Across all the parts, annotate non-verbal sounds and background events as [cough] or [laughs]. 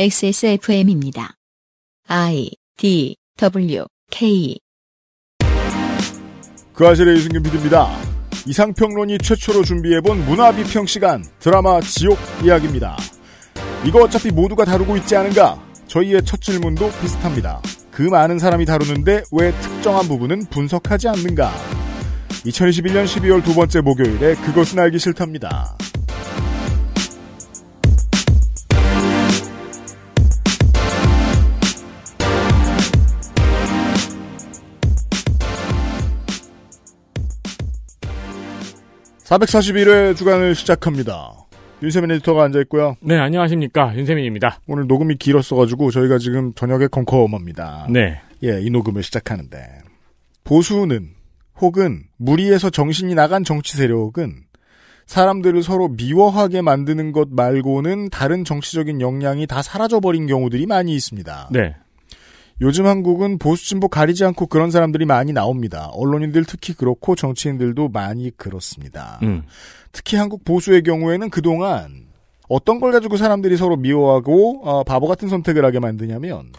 XSFM입니다. I D W K 그 아실의 유승균 PD입니다. 이상평론이 최초로 준비해본 문화비평 시간 드라마 지옥 이야기입니다. 이거 어차피 모두가 다루고 있지 않은가? 저희의 첫 질문도 비슷합니다. 그 많은 사람이 다루는데 왜 특정한 부분은 분석하지 않는가? 2021년 12월 두 번째 목요일에 그것은 알기 싫답니다. (441회) 주간을 시작합니다. 윤세민 에디터가 앉아있고요. 네, 안녕하십니까. 윤세민입니다. 오늘 녹음이 길었어가지고 저희가 지금 저녁에 컴컴합니다. 네. 예, 이 녹음을 시작하는데 보수는 혹은 무리해서 정신이 나간 정치 세력은 사람들을 서로 미워하게 만드는 것 말고는 다른 정치적인 역량이 다 사라져버린 경우들이 많이 있습니다. 네. 요즘 한국은 보수 진보 가리지 않고 그런 사람들이 많이 나옵니다. 언론인들 특히 그렇고 정치인들도 많이 그렇습니다. 음. 특히 한국 보수의 경우에는 그동안 어떤 걸 가지고 사람들이 서로 미워하고 어, 바보 같은 선택을 하게 만드냐면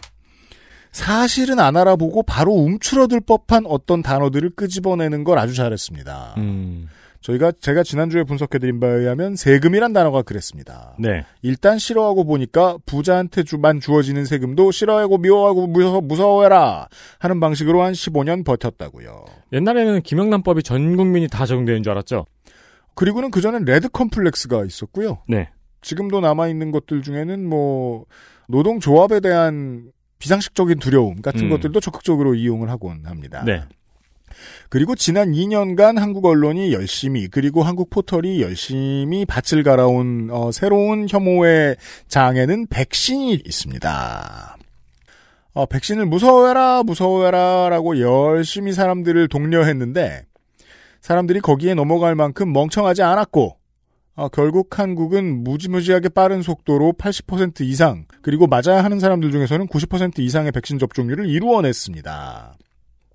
사실은 안 알아보고 바로 움츠러들 법한 어떤 단어들을 끄집어내는 걸 아주 잘했습니다. 음. 저희가 제가 지난주에 분석해드린 바에 의하면 세금이란 단어가 그랬습니다. 네. 일단 싫어하고 보니까 부자한테 주만 주어지는 세금도 싫어하고 미워하고 무서워, 무서워해라 하는 방식으로 한 15년 버텼다고요. 옛날에는 김영란법이 전 국민이 다 적용되는 줄 알았죠? 그리고는 그전엔 레드 컴플렉스가 있었고요. 네. 지금도 남아있는 것들 중에는 뭐 노동조합에 대한 비상식적인 두려움 같은 음. 것들도 적극적으로 이용을 하곤 합니다. 네. 그리고 지난 2년간 한국 언론이 열심히 그리고 한국 포털이 열심히 밭을 갈아온 어, 새로운 혐오의 장에는 백신이 있습니다. 어, 백신을 무서워해라 무서워해라라고 열심히 사람들을 독려했는데 사람들이 거기에 넘어갈 만큼 멍청하지 않았고 어, 결국 한국은 무지무지하게 빠른 속도로 80% 이상 그리고 맞아야 하는 사람들 중에서는 90% 이상의 백신 접종률을 이루어냈습니다.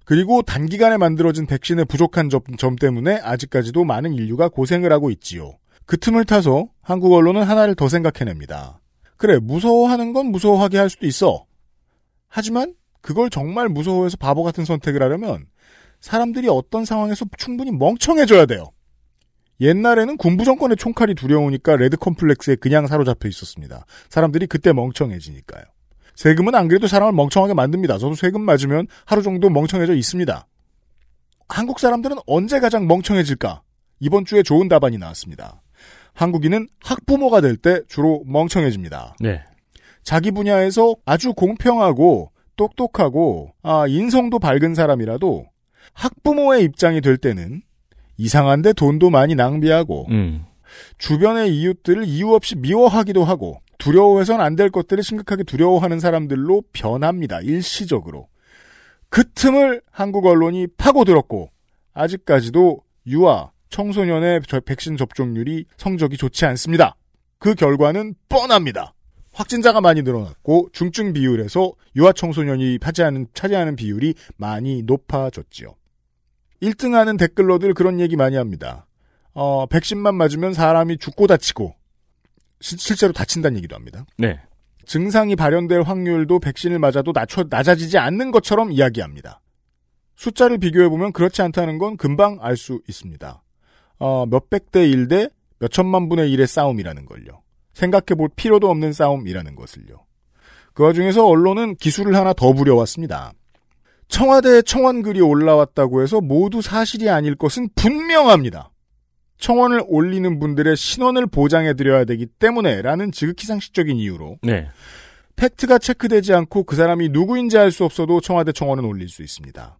그리고 단기간에 만들어진 백신의 부족한 점, 점 때문에 아직까지도 많은 인류가 고생을 하고 있지요. 그 틈을 타서 한국 언론은 하나를 더 생각해냅니다. 그래, 무서워하는 건 무서워하게 할 수도 있어. 하지만 그걸 정말 무서워해서 바보 같은 선택을 하려면 사람들이 어떤 상황에서 충분히 멍청해져야 돼요. 옛날에는 군부 정권의 총칼이 두려우니까 레드 컴플렉스에 그냥 사로잡혀 있었습니다. 사람들이 그때 멍청해지니까요. 세금은 안 그래도 사람을 멍청하게 만듭니다. 저도 세금 맞으면 하루 정도 멍청해져 있습니다. 한국 사람들은 언제 가장 멍청해질까? 이번 주에 좋은 답안이 나왔습니다. 한국인은 학부모가 될 때 주로 멍청해집니다. 네. 자기 분야에서 아주 공평하고 똑똑하고 아, 인성도 밝은 사람이라도 학부모의 입장이 될 때는 이상한데 돈도 많이 낭비하고 음. 주변의 이웃들을 이유 없이 미워하기도 하고 두려워해선 안 될 것들을 심각하게 두려워하는 사람들로 변합니다. 일시적으로. 그 틈을 한국 언론이 파고들었고 아직까지도 유아, 청소년의 저- 백신 접종률이 성적이 좋지 않습니다. 그 결과는 뻔합니다. 확진자가 많이 늘어났고 중증 비율에서 유아 청소년이 차지하는, 차지하는 비율이 많이 높아졌지요. 1등하는 댓글러들 그런 얘기 많이 합니다. 어, 백신만 맞으면 사람이 죽고 다치고 시- 실제로 다친다는 얘기도 합니다. 네. 증상이 발현될 확률도 백신을 맞아도 낮춰, 낮아지지 않는 것처럼 이야기합니다. 숫자를 비교해보면 그렇지 않다는 건 금방 알 수 있습니다. 어, 몇백 대 1대 몇천만 분의 1의 싸움이라는 걸요. 생각해볼 필요도 없는 싸움이라는 것을요. 그 와중에서 언론은 기술을 하나 더 부려왔습니다. 청와대에 청원글이 올라왔다고 해서 모두 사실이 아닐 것은 분명합니다. 청원을 올리는 분들의 신원을 보장해드려야 되기 때문에 라는 지극히 상식적인 이유로 네. 팩트가 체크되지 않고 그 사람이 누구인지 알 수 없어도 청와대 청원은 올릴 수 있습니다.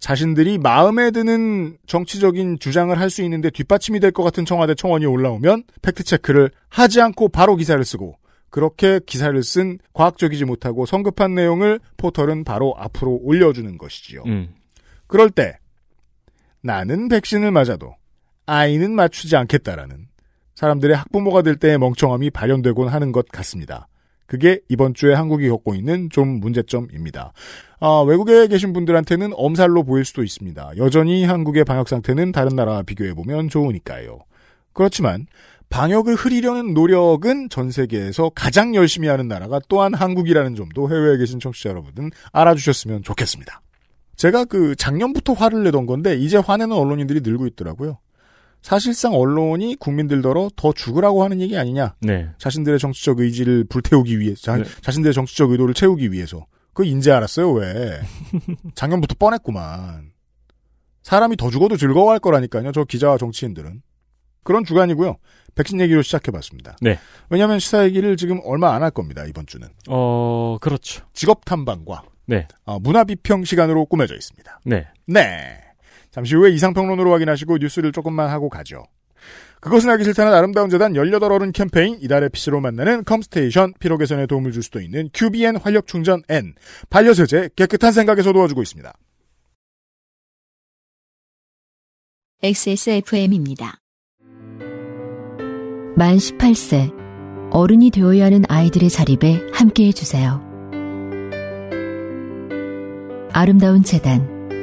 자신들이 마음에 드는 정치적인 주장을 할 수 있는데 뒷받침이 될 것 같은 청와대 청원이 올라오면 팩트 체크를 하지 않고 바로 기사를 쓰고 그렇게 기사를 쓴 과학적이지 못하고 성급한 내용을 포털은 바로 앞으로 올려주는 것이지요. 음. 그럴 때 나는 백신을 맞아도 아이는 맞추지 않겠다라는 사람들의 학부모가 될 때의 멍청함이 발현되곤 하는 것 같습니다. 그게 이번 주에 한국이 겪고 있는 좀 문제점입니다. 아, 외국에 계신 분들한테는 엄살로 보일 수도 있습니다. 여전히 한국의 방역 상태는 다른 나라와 비교해보면 좋으니까요. 그렇지만 방역을 흐리려는 노력은 전 세계에서 가장 열심히 하는 나라가 또한 한국이라는 점도 해외에 계신 청취자 여러분은 알아주셨으면 좋겠습니다. 제가 그 작년부터 화를 내던 건데 이제 화내는 언론인들이 늘고 있더라고요. 사실상 언론이 국민들더러 더 죽으라고 하는 얘기 아니냐. 네. 자신들의 정치적 의지를 불태우기 위해서, 자, 네. 자신들의 정치적 의도를 채우기 위해서. 그거 인제 알았어요, 왜. [laughs] 작년부터 뻔했구만. 사람이 더 죽어도 즐거워할 거라니까요, 저 기자와 정치인들은. 그런 주간이고요. 백신 얘기로 시작해봤습니다. 네. 왜냐하면 시사 얘기를 지금 얼마 안 할 겁니다, 이번 주는. 어, 그렇죠. 직업 탐방과 네. 어, 문화 비평 시간으로 꾸며져 있습니다. 네. 네. 잠시 후에 이상평론으로 확인하시고 뉴스를 조금만 하고 가죠. 그것은 알기 싫다는 아름다운 재단 18어른 캠페인 이달의 PC로 만나는 컴스테이션 피로 개선에 도움을 줄 수도 있는 QBN 활력 충전 N 반려세제 깨끗한 생각에서 도와주고 있습니다. XSFM입니다. 만 18세 어른이 되어야 하는 아이들의 자립에 함께해 주세요. 아름다운 재단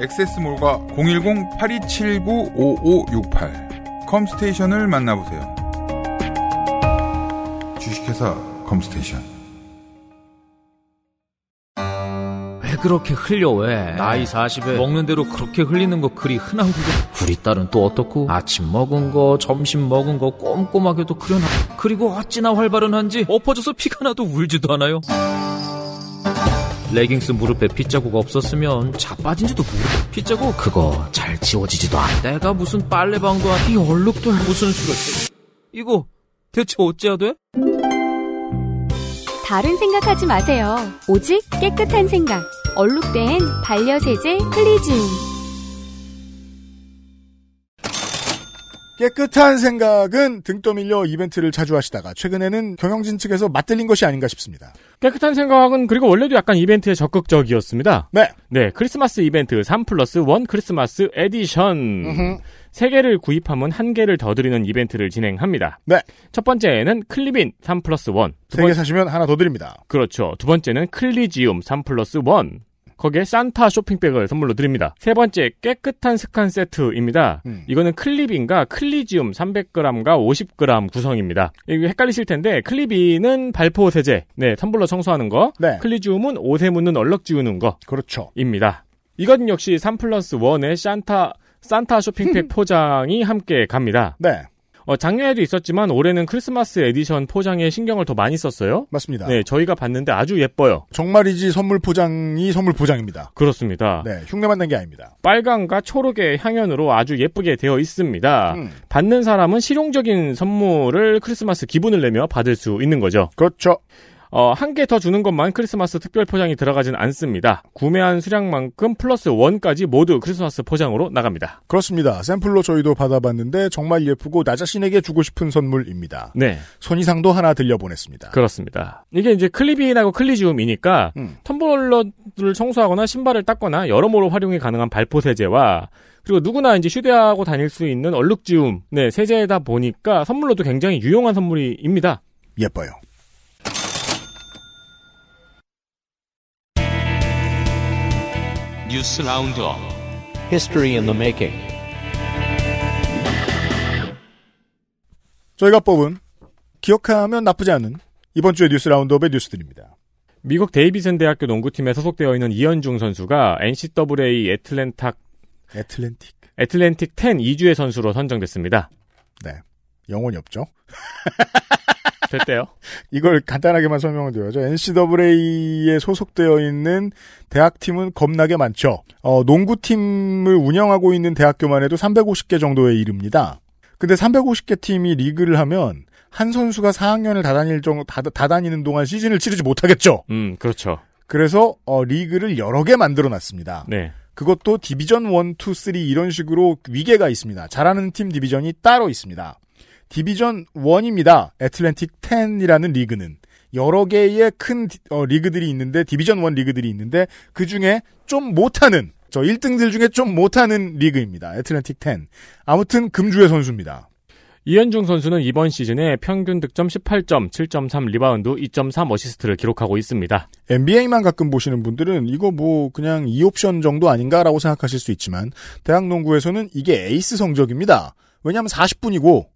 액세스몰과 010-8279-5568 컴스테이션을 만나보세요. 주식회사 컴스테이션. 왜 그렇게 흘려 왜? 나이 40에 먹는 대로 그렇게 흘리는 거 그리 흔한 거고. 우리 딸은 또 어떻고? 아침 먹은 거 점심 먹은 거 꼼꼼하게도 그려놔. 그리고 어찌나 활발한지 엎어져서 피가 나도 울지도 않아요 레깅스 무릎에 핏자국 없었으면 자빠진지도 모르고 핏자국 그거 잘 지워지지도 않아 내가 무슨 빨래방도 아니 이 얼룩들 무슨 수를 이거 대체 어째야 돼? 다른 생각하지 마세요. 오직 깨끗한 생각. 얼룩된 반려세제 클리지 깨끗한 생각은 등 떠밀려 이벤트를 자주 하시다가 최근에는 경영진 측에서 맞들린 것이 아닌가 싶습니다. 깨끗한 생각은 그리고 원래도 약간 이벤트에 적극적이었습니다. 네. 네, 크리스마스 이벤트 3 플러스 1 크리스마스 에디션. 음흠. 세 개를 구입하면 한 개를 더 드리는 이벤트를 진행합니다. 네. 첫 번째는 클리빈 3 플러스 1. 두세 번, 개 사시면 하나 더 드립니다. 그렇죠. 두 번째는 클리지움 3 플러스 1. 거기에 산타 쇼핑백을 선물로 드립니다. 세 번째 깨끗한 스칸 세트입니다. 음. 이거는 클리빈과 클리지움 300g과 50g 구성입니다. 이거 헷갈리실 텐데 클리빈은 발포 세제, 네 텀블러 청소하는 거, 네. 클리지움은 옷에 묻는 얼룩 지우는 그렇죠. 거입니다. 이건 역시 3 플러스 1의 산타 산타 쇼핑백 [laughs] 포장이 함께 갑니다. 네. 어, 작년에도 있었지만 올해는 크리스마스 에디션 포장에 신경을 더 많이 썼어요. 맞습니다. 네, 저희가 봤는데 아주 예뻐요. 정말이지 선물 포장이 선물 포장입니다. 그렇습니다. 네. 흉내만 낸 게 아닙니다. 빨강과 초록의 향연으로 아주 예쁘게 되어 있습니다. 음. 받는 사람은 실용적인 선물을 크리스마스 기분을 내며 받을 수 있는 거죠. 그렇죠. 어, 한 개 더 주는 것만 크리스마스 특별 포장이 들어가진 않습니다. 구매한 수량만큼 플러스 원까지 모두 크리스마스 포장으로 나갑니다. 그렇습니다. 샘플로 저희도 받아봤는데 정말 예쁘고 나 자신에게 주고 싶은 선물입니다. 네, 손이상도 하나 들려보냈습니다. 그렇습니다. 이게 이제 클리빈하고 클리지움이니까 음. 텀블러를 청소하거나 신발을 닦거나 여러모로 활용이 가능한 발포 세제와 그리고 누구나 이제 휴대하고 다닐 수 있는 얼룩지움, 네, 세제다 보니까 선물로도 굉장히 유용한 선물입니다. 예뻐요. 뉴스 roundup History in the making. 저희가 뽑은 기억하면 나쁘지 않은 이번 주의 뉴스 roundup의 뉴스들입니다. 미국 데이비슨 대학교 농구팀에 소속되어 있는 이현중 선수가 NCAA 애틀랜타 애틀랜틱. 애틀랜틱 10 이 주의 선수로 선정됐습니다. 네. 영혼이 없죠. [laughs] 됐대요. [laughs] 이걸 간단하게만 설명을 드려야죠. NCAA에 소속되어 있는 대학팀은 겁나게 많죠. 어, 농구팀을 운영하고 있는 대학교만 해도 350개 정도에 이릅니다. 근데 350개 팀이 리그를 하면 한 선수가 4학년을 다 다닐 정도, 다, 다 다니는 동안 시즌을 치르지 못하겠죠. 음, 그렇죠. 그래서 어, 리그를 여러 개 만들어 놨습니다. 네. 그것도 디비전 1, 2, 3 이런 식으로 위계가 있습니다. 잘하는 팀 디비전이 따로 있습니다. division 1입니다. 애틀랜틱 10이라는 리그는 여러 개의 큰 디- 어, 리그들이 있는데 division 1 리그들이 있는데 그 중에 좀 못하는 저 1등들 중에 좀 못하는 리그입니다. 애틀랜틱 10. 아무튼 금주의 선수입니다. 이현중 선수는 이번 시즌에 평균 득점 18점, 7.3 리바운드, 2.3 어시스트를 기록하고 있습니다. NBA만 가끔 보시는 분들은 이거 뭐 그냥 2옵션 정도 아닌가라고 생각하실 수 있지만 대학 농구에서는 이게 에이스 성적입니다. 왜냐하면 40분이고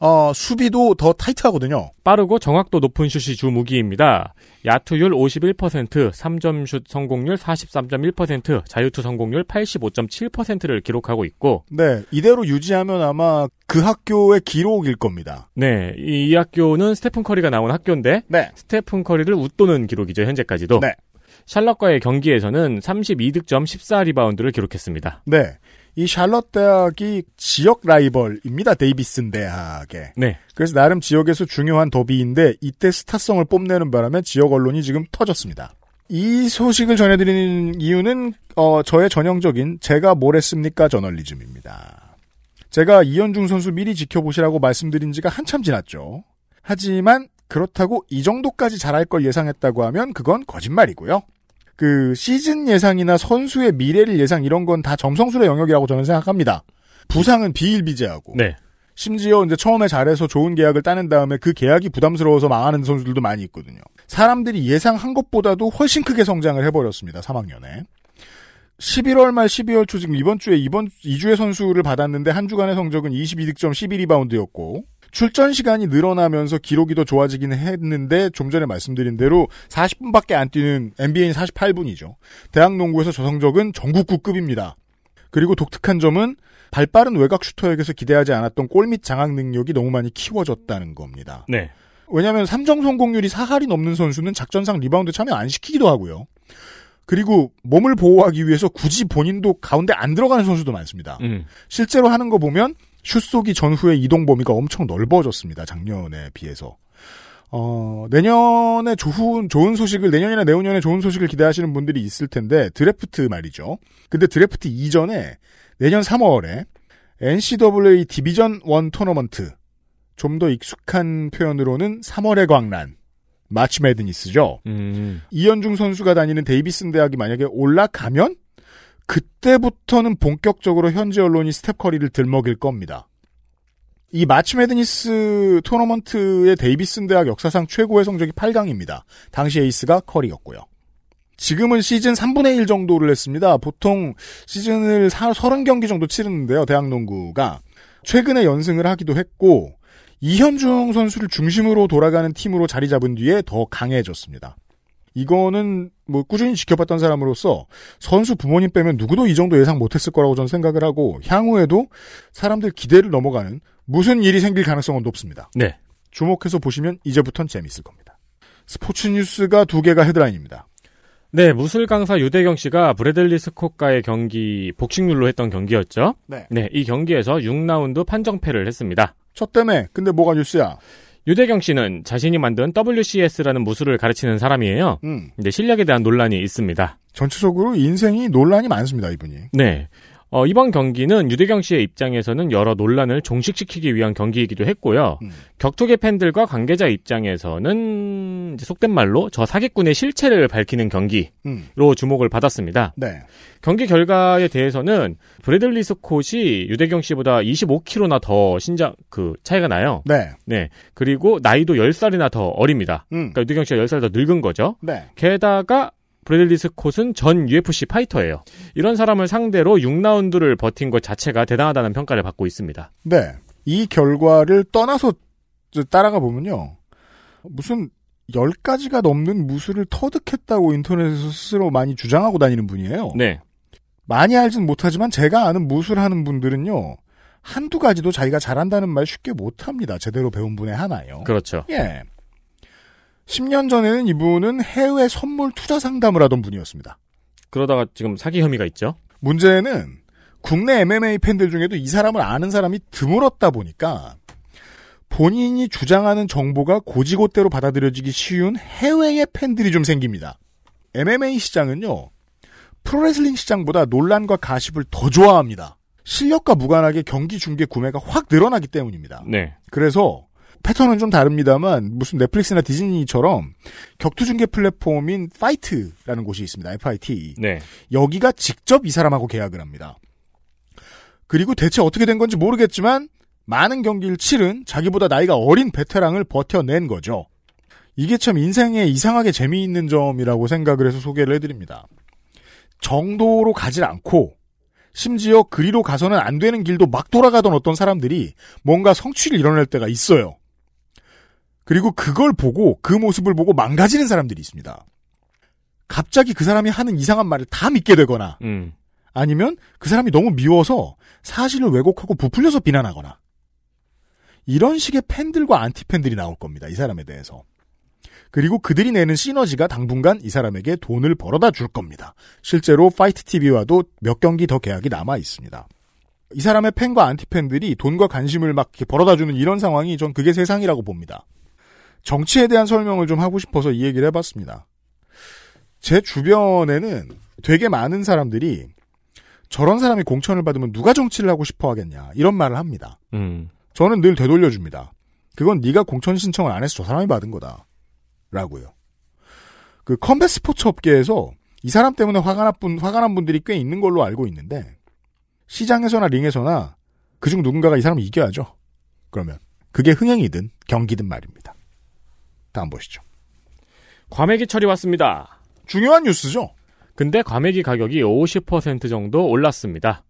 어, 수비도 더 타이트하거든요. 빠르고 정확도 높은 슛이 주 무기입니다. 야투율 51%, 3점 슛 성공률 43.1%, 자유투 성공률 85.7%를 기록하고 있고, 네, 이대로 유지하면 아마 그 학교의 기록일 겁니다. 네, 이, 이 학교는 스테픈 커리가 나온 학교인데, 네. 스테픈 커리를 웃도는 기록이죠, 현재까지도. 네. 샬럿과의 경기에서는 32득점 14리바운드를 기록했습니다. 네. 이 샬럿 대학이 지역 라이벌입니다. 데이비슨 대학에. 네. 그래서 나름 지역에서 중요한 더비인데 이때 스타성을 뽐내는 바람에 지역 언론이 지금 터졌습니다. 이 소식을 전해드리는 이유는 어, 저의 전형적인 제가 뭘 했습니까 저널리즘입니다. 제가 이현중 선수 미리 지켜보시라고 말씀드린 지가 한참 지났죠. 하지만 그렇다고 이 정도까지 잘할 걸 예상했다고 하면 그건 거짓말이고요. 그 시즌 예상이나 선수의 미래를 예상 이런 건 다 점성술의 영역이라고 저는 생각합니다. 부상은 비일비재하고 네. 심지어 이제 처음에 잘해서 좋은 계약을 따낸 다음에 그 계약이 부담스러워서 망하는 선수들도 많이 있거든요. 사람들이 예상한 것보다도 훨씬 크게 성장을 해버렸습니다. 3학년에. 11월 말 12월 초 지금 이번 주에 이번 2주의 선수를 받았는데 한 주간의 성적은 22득점 12리바운드였고 출전 시간이 늘어나면서 기록이 더 좋아지긴 했는데 좀 전에 말씀드린 대로 40분밖에 안 뛰는 NBA는 48분이죠. 대학 농구에서 저 성적은 전국구급입니다. 그리고 독특한 점은 발빠른 외곽 슈터에게서 기대하지 않았던 골밑 장악 능력이 너무 많이 키워졌다는 겁니다. 네. 왜냐하면 3점 성공률이 4할이 넘는 선수는 작전상 리바운드 참여 안 시키기도 하고요. 그리고 몸을 보호하기 위해서 굳이 본인도 가운데 안 들어가는 선수도 많습니다. 음. 실제로 하는 거 보면 슛 쏘기 전후의 이동 범위가 엄청 넓어졌습니다. 작년에 비해서. 어, 내년에 좋은, 좋은 소식을, 내년이나 내후년에 좋은 소식을 기대하시는 분들이 있을 텐데, 드래프트 말이죠. 근데 드래프트 이전에, 내년 3월에, NCAA division 1 토너먼트, 좀 더 익숙한 표현으로는 3월의 광란, March Madness죠. 음. 이현중 선수가 다니는 데이비슨 대학이 만약에 올라가면 그때부터는 본격적으로 현지 언론이 스텝 커리를 들먹일 겁니다. 이 March Madness 토너먼트의 데이비슨 대학 역사상 최고의 성적이 8강입니다. 당시 에이스가 커리였고요. 지금은 시즌 3분의 1 정도를 했습니다. 보통 시즌을 30경기 정도 치르는데요. 대학 농구가. 최근에 연승을 하기도 했고 이현중 선수를 중심으로 돌아가는 팀으로 자리 잡은 뒤에 더 강해졌습니다. 이거는 뭐 꾸준히 지켜봤던 사람으로서 선수 부모님 빼면 누구도 이 정도 예상 못했을 거라고 저는 생각을 하고 향후에도 사람들 기대를 넘어가는 무슨 일이 생길 가능성은 높습니다. 네. 주목해서 보시면 이제부턴 재밌을 겁니다. 스포츠 뉴스가 두 개가 헤드라인입니다. 네, 무술 강사 유대경 씨가 브래들리 스콧과의 경기 복싱률로 했던 경기였죠. 네. 네, 이 경기에서 6라운드 판정패를 했습니다. 저 때문에 근데 뭐가 뉴스야? 유대경 씨는 자신이 만든 WCS라는 무술을 가르치는 사람이에요. 음, 근데 실력에 대한 논란이 있습니다. 전체적으로 인생이 논란이 많습니다 이분이. 네. 어, 이번 경기는 유대경 씨의 입장에서는 여러 논란을 종식시키기 위한 경기이기도 했고요. 음. 격투계 팬들과 관계자 입장에서는 속된 말로 저 사기꾼의 실체를 밝히는 경기로 음, 주목을 받았습니다. 네. 경기 결과에 대해서는 브래들리 스콧이 유대경 씨보다 25kg나 더 신장 그 차이가 나요. 네. 네. 그리고 나이도 10살이나 더 어립니다. 음, 그러니까 유대경 씨가 10살 더 늙은 거죠. 네. 게다가 브래들리 스콧은 전 UFC 파이터예요. 이런 사람을 상대로 6라운드를 버틴 것 자체가 대단하다는 평가를 받고 있습니다. 네. 이 결과를 떠나서 저 따라가 보면요. 무슨 10가지가 넘는 무술을 터득했다고 인터넷에서 스스로 많이 주장하고 다니는 분이에요. 네. 많이 알진 못하지만 제가 아는 무술하는 분들은요. 한두 가지도 자기가 잘한다는 말 쉽게 못합니다. 제대로 배운 분의 하나요. 그렇죠. 예. 10년 전에는 이분은 해외 선물 투자 상담을 하던 분이었습니다. 그러다가 지금 사기 혐의가 있죠. 문제는 국내 MMA 팬들 중에도 이 사람을 아는 사람이 드물었다 보니까 본인이 주장하는 정보가 고지고대로 받아들여지기 쉬운 해외의 팬들이 좀 생깁니다. MMA 시장은요, 프로레슬링 시장보다 논란과 가십을 더 좋아합니다. 실력과 무관하게 경기 중계 구매가 확 늘어나기 때문입니다. 네. 그래서 패턴은 좀 다릅니다만 무슨 넷플릭스나 디즈니처럼 격투 중계 플랫폼인 FITE라는 곳이 있습니다. FITE. 네. 여기가 직접 이 사람하고 계약을 합니다. 그리고 대체 어떻게 된 건지 모르겠지만 많은 경기를 치른 자기보다 나이가 어린 베테랑을 버텨낸 거죠. 이게 참 인생에 이상하게 재미있는 점이라고 생각을 해서 소개를 해드립니다. 정도로 가질 않고 심지어 그리로 가서는 안 되는 길도 막 돌아가던 어떤 사람들이 뭔가 성취를 이뤄낼 때가 있어요. 그리고 그걸 보고 그 모습을 보고 망가지는 사람들이 있습니다. 갑자기 그 사람이 하는 이상한 말을 다 믿게 되거나 음. 아니면 그 사람이 너무 미워서 사실을 왜곡하고 부풀려서 비난하거나 이런 식의 팬들과 안티팬들이 나올 겁니다. 이 사람에 대해서. 그리고 그들이 내는 시너지가 당분간 이 사람에게 돈을 벌어다 줄 겁니다. 실제로 FITE TV와도 몇 경기 더 계약이 남아 있습니다. 이 사람의 팬과 안티팬들이 돈과 관심을 막 벌어다 주는 이런 상황이 전 그게 세상이라고 봅니다. 정치에 대한 설명을 좀 하고 싶어서 이 얘기를 해봤습니다. 제 주변에는 되게 많은 사람들이 저런 사람이 공천을 받으면 누가 정치를 하고 싶어 하겠냐 이런 말을 합니다. 음. 저는 늘 되돌려 줍니다. 그건 네가 공천 신청을 안 해서 저 사람이 받은 거다. 라고요. 그 컴뱃 스포츠 업계에서 이 사람 때문에 화가 난 분, 화가 난 분들이 꽤 있는 걸로 알고 있는데 시장에서나 링에서나 그중 누군가가 이 사람을 이겨야죠. 그러면 그게 흥행이든 경기든 말입니다. 다음 보시죠. 과메기 처리 왔습니다. 중요한 뉴스죠. 근데 과메기 가격이 50% 정도 올랐습니다.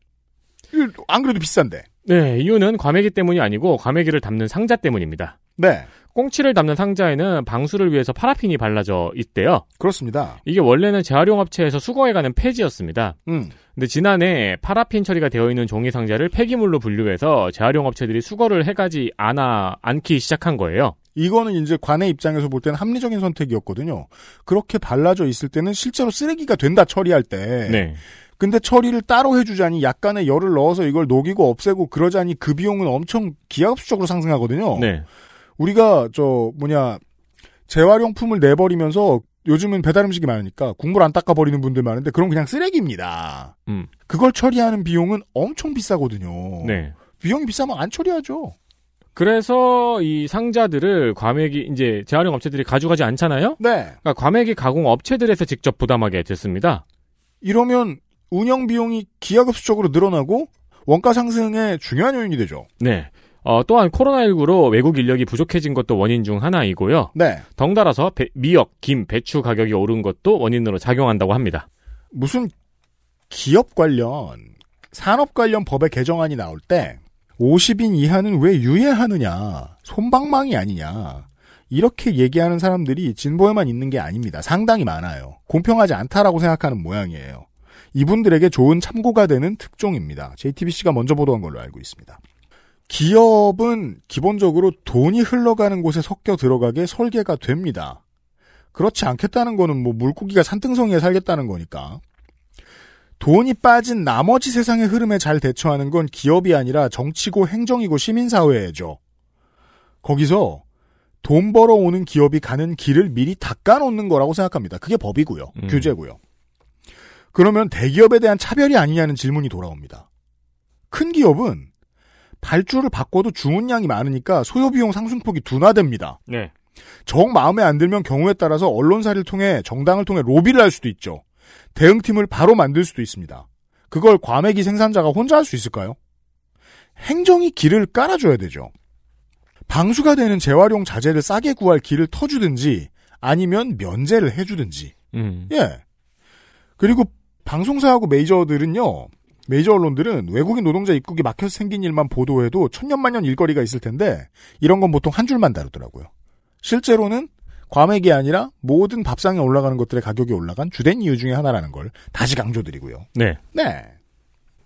안 그래도 비싼데. 네, 이유는 과메기 때문이 아니고 과메기를 담는 상자 때문입니다. 네, 꽁치를 담는 상자에는 방수를 위해서 파라핀이 발라져 있대요. 그렇습니다. 이게 원래는 재활용 업체에서 수거해가는 폐지였습니다. 음, 근데 지난해 파라핀 처리가 되어 있는 종이 상자를 폐기물로 분류해서 재활용 업체들이 수거를 해가지 않아 않기 시작한 거예요. 이거는 이제 관의 입장에서 볼 때는 합리적인 선택이었거든요. 그렇게 발라져 있을 때는 실제로 쓰레기가 된다 처리할 때. 네. 근데 처리를 따로 해주자니 약간의 열을 넣어서 이걸 녹이고 없애고 그러자니 그 비용은 엄청 기하급수적으로 상승하거든요. 네. 우리가 저 뭐냐 재활용품을 내버리면서 요즘은 배달 음식이 많으니까 국물 안 닦아 버리는 분들 많은데 그럼 그냥 쓰레기입니다. 음. 그걸 처리하는 비용은 엄청 비싸거든요. 네. 비용이 비싸면 안 처리하죠. 그래서 이 상자들을 과메기 이제 재활용 업체들이 가져가지 않잖아요. 네. 그러니까 과메기 가공 업체들에서 직접 부담하게 됐습니다. 이러면 운영 비용이 기하급수적으로 늘어나고 원가 상승의 중요한 요인이 되죠. 네. 어, 또한 코로나19로 외국 인력이 부족해진 것도 원인 중 하나이고요. 네. 덩달아서 배- 미역, 김, 배추 가격이 오른 것도 원인으로 작용한다고 합니다. 무슨 기업 관련 산업 관련 법의 개정안이 나올 때 50인 이하는 왜 유예하느냐 손방망이 아니냐 이렇게 얘기하는 사람들이 진보에만 있는 게 아닙니다. 상당히 많아요. 공평하지 않다라고 생각하는 모양이에요. 이분들에게 좋은 참고가 되는 특종입니다. JTBC가 먼저 보도한 걸로 알고 있습니다. 기업은 기본적으로 돈이 흘러가는 곳에 섞여 들어가게 설계가 됩니다. 그렇지 않겠다는 거는 뭐 물고기가 산등성이에 살겠다는 거니까. 돈이 빠진 나머지 세상의 흐름에 잘 대처하는 건 기업이 아니라 정치고 행정이고 시민사회죠. 거기서 돈 벌어오는 기업이 가는 길을 미리 닦아놓는 거라고 생각합니다. 그게 법이고요. 음. 규제고요. 그러면 대기업에 대한 차별이 아니냐는 질문이 돌아옵니다. 큰 기업은 발주를 바꿔도 주문량이 많으니까 소요비용 상승폭이 둔화됩니다. 네. 정 마음에 안 들면 경우에 따라서 언론사를 통해 정당을 통해 로비를 할 수도 있죠. 대응팀을 바로 만들 수도 있습니다. 그걸 과메기 생산자가 혼자 할 수 있을까요? 행정이 길을 깔아줘야 되죠. 방수가 되는 재활용 자재를 싸게 구할 길을 터주든지 아니면 면제를 해주든지. 음. 예. 그리고 방송사하고 메이저들은요. 메이저 언론들은 외국인 노동자 입국이 막혀서 생긴 일만 보도해도 천년만년 일거리가 있을 텐데 이런 건 보통 한 줄만 다루더라고요. 실제로는 과맥이 아니라 모든 밥상에 올라가는 것들의 가격이 올라간 주된 이유 중에 하나라는 걸 다시 강조드리고요. 네. 네.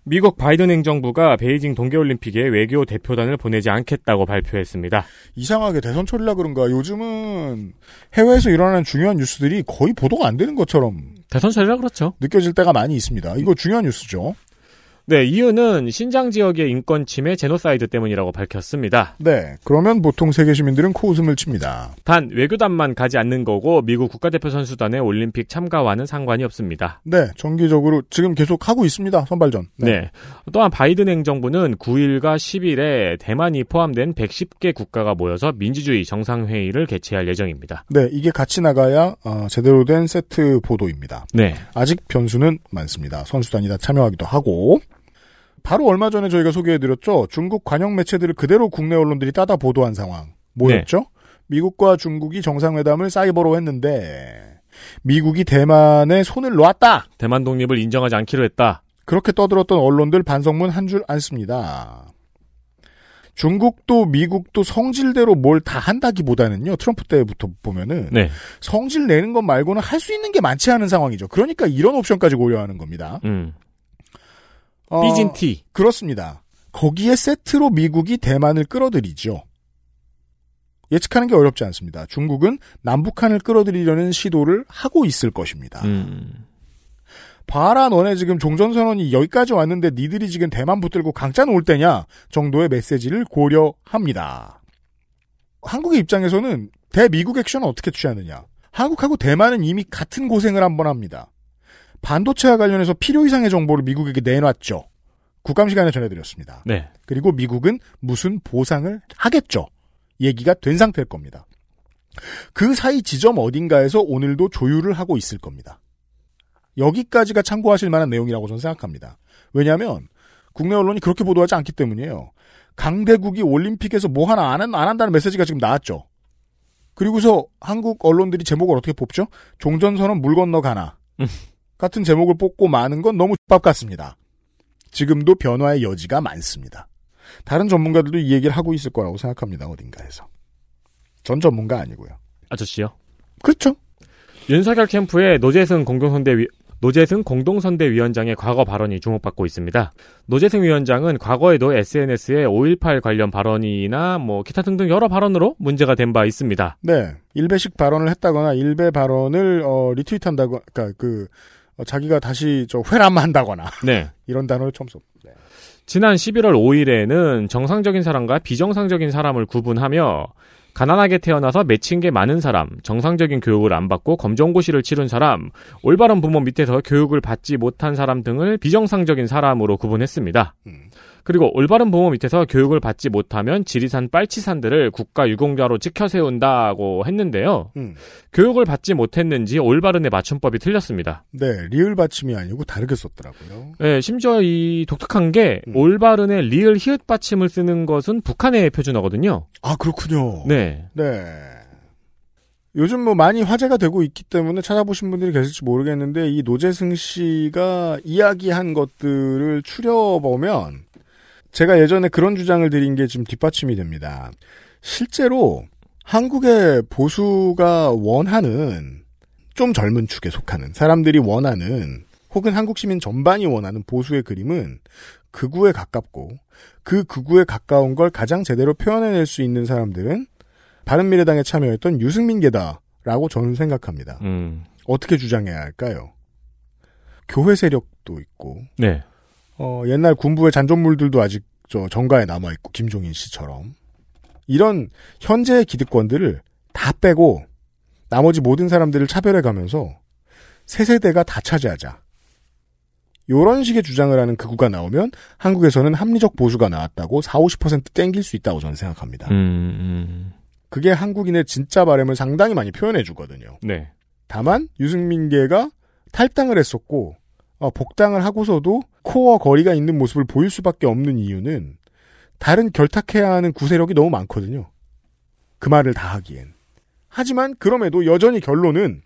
미국 바이든 행정부가 베이징 동계올림픽에 외교 대표단을 보내지 않겠다고 발표했습니다. 이상하게 대선 처리라 그런가 요즘은 해외에서 일어나는 중요한 뉴스들이 거의 보도가 안 되는 것처럼 대선 처리라 그렇죠. 느껴질 때가 많이 있습니다. 이거 중요한 뉴스죠. 네, 이유는 신장 지역의 인권 침해 제노사이드 때문이라고 밝혔습니다. 네, 그러면 보통 세계 시민들은 코웃음을 칩니다. 단 외교단만 가지 않는 거고 미국 국가대표 선수단의 올림픽 참가와는 상관이 없습니다. 네, 정기적으로 지금 계속 하고 있습니다. 선발전. 네. 또한 바이든 행정부는 9일과 10일에 대만이 포함된 110개 국가가 모여서 민주주의 정상회의를 개최할 예정입니다. 네, 이게 같이 나가야 어, 제대로 된 세트 보도입니다. 네. 아직 변수는 많습니다. 선수단이 다 참여하기도 하고 바로 얼마 전에 저희가 소개해드렸죠. 중국 관영 매체들을 그대로 국내 언론들이 따다 보도한 상황 뭐였죠? 미국과 중국이 정상회담을 사이버로 했는데 미국이 대만에 손을 놓았다. 대만 독립을 인정하지 않기로 했다. 그렇게 떠들었던 언론들 반성문 한 줄 안 씁니다. 중국도 미국도 성질대로 뭘 다 한다기보다는요. 트럼프 때부터 보면은 네. 성질 내는 것 말고는 할 수 있는 게 많지 않은 상황이죠. 그러니까 이런 옵션까지 고려하는 겁니다. 음. 어, 삐진 티. 그렇습니다. 거기에 세트로 미국이 대만을 끌어들이죠. 예측하는 게 어렵지 않습니다. 중국은 남북한을 끌어들이려는 시도를 하고 있을 것입니다. 음. 봐라 너네 지금 종전선언이 여기까지 왔는데 니들이 지금 대만 붙들고 강짜 놓을 때냐 정도의 메시지를 고려합니다. 한국의 입장에서는 대미국 액션은 어떻게 취하느냐. 한국하고 대만은 이미 같은 고생을 한 번 합니다. 반도체와 관련해서 필요 이상의 정보를 미국에게 내놨죠. 국감 시간에 전해드렸습니다. 네. 그리고 미국은 무슨 보상을 하겠죠. 얘기가 된 상태일 겁니다. 그 사이 지점 어딘가에서 오늘도 조율을 하고 있을 겁니다. 여기까지가 참고하실 만한 내용이라고 저는 생각합니다. 왜냐하면 국내 언론이 그렇게 보도하지 않기 때문이에요. 강대국이 올림픽에서 뭐 하나 안, 한, 안 한다는 메시지가 지금 나왔죠. 그리고서 한국 언론들이 제목을 어떻게 뽑죠? 종전선언 물 건너 가나. 음. 같은 제목을 뽑고 마는 건 너무 밥 같습니다. 지금도 변화의 여지가 많습니다. 다른 전문가들도 이 얘기를 하고 있을 거라고 생각합니다. 어딘가에서. 전 전문가 아니고요. 아저씨요. 그렇죠. 윤석열 캠프의 노재승 공동선대위 노재승 공동선대위원장의 과거 발언이 주목받고 있습니다. 노재승 위원장은 과거에도 SNS에 5.18 관련 발언이나 뭐 기타 등등 여러 발언으로 문제가 된 바 있습니다. 네. 일배식 발언을 했다거나 일배 발언을 어, 리트윗한다고 그러니까 그 어, 자기가 다시 저 회람한다거나 [laughs] 네. 이런 단어를 처음 써. 네. 지난 11월 5일에는 정상적인 사람과 비정상적인 사람을 구분하며 가난하게 태어나서 맺힌 게 많은 사람, 정상적인 교육을 안 받고 검정고시를 치른 사람, 올바른 부모 밑에서 교육을 받지 못한 사람 등을 비정상적인 사람으로 구분했습니다. 음. 그리고 올바른 부모 밑에서 교육을 받지 못하면 지리산 빨치산들을 국가 유공자로 지켜 세운다고 했는데요. 음. 교육을 받지 못했는지 올바른의 맞춤법이 틀렸습니다. 네, 리을 받침이 아니고 다르게 썼더라고요. 네, 심지어 이 독특한 게 음. 올바른의 리을 히읗 받침을 쓰는 것은 북한의 표준어거든요. 아, 그렇군요. 네. 네. 요즘 뭐 많이 화제가 되고 있기 때문에 찾아보신 분들이 계실지 모르겠는데 이 노재승 씨가 이야기한 것들을 추려보면 제가 예전에 그런 주장을 드린 게 지금 뒷받침이 됩니다. 실제로 한국의 보수가 원하는 좀 젊은 축에 속하는 사람들이 원하는 혹은 한국 시민 전반이 원하는 보수의 그림은 극우에 가깝고 그 극우에 가까운 걸 가장 제대로 표현해낼 수 있는 사람들은 바른미래당에 참여했던 유승민 계다라고 저는 생각합니다. 음. 어떻게 주장해야 할까요? 교회 세력도 있고 네. 어, 옛날 군부의 잔존물들도 아직 저 정가에 남아 있고 김종인 씨처럼 이런 현재의 기득권들을 다 빼고 나머지 모든 사람들을 차별해 가면서 새 세대가 다 차지하자. 요런 식의 주장을 하는 극우가 나오면 한국에서는 합리적 보수가 나왔다고 4, 50% 땡길 수 있다고 저는 생각합니다. 음, 음. 그게 한국인의 진짜 바램을 상당히 많이 표현해 주거든요. 네. 다만 유승민계가 탈당을 했었고 어, 복당을 하고서도 코어 거리가 있는 모습을 보일 수밖에 없는 이유는 다른 결탁해야 하는 구세력이 너무 많거든요. 그 말을 다 하기엔. 하지만 그럼에도 여전히 결론은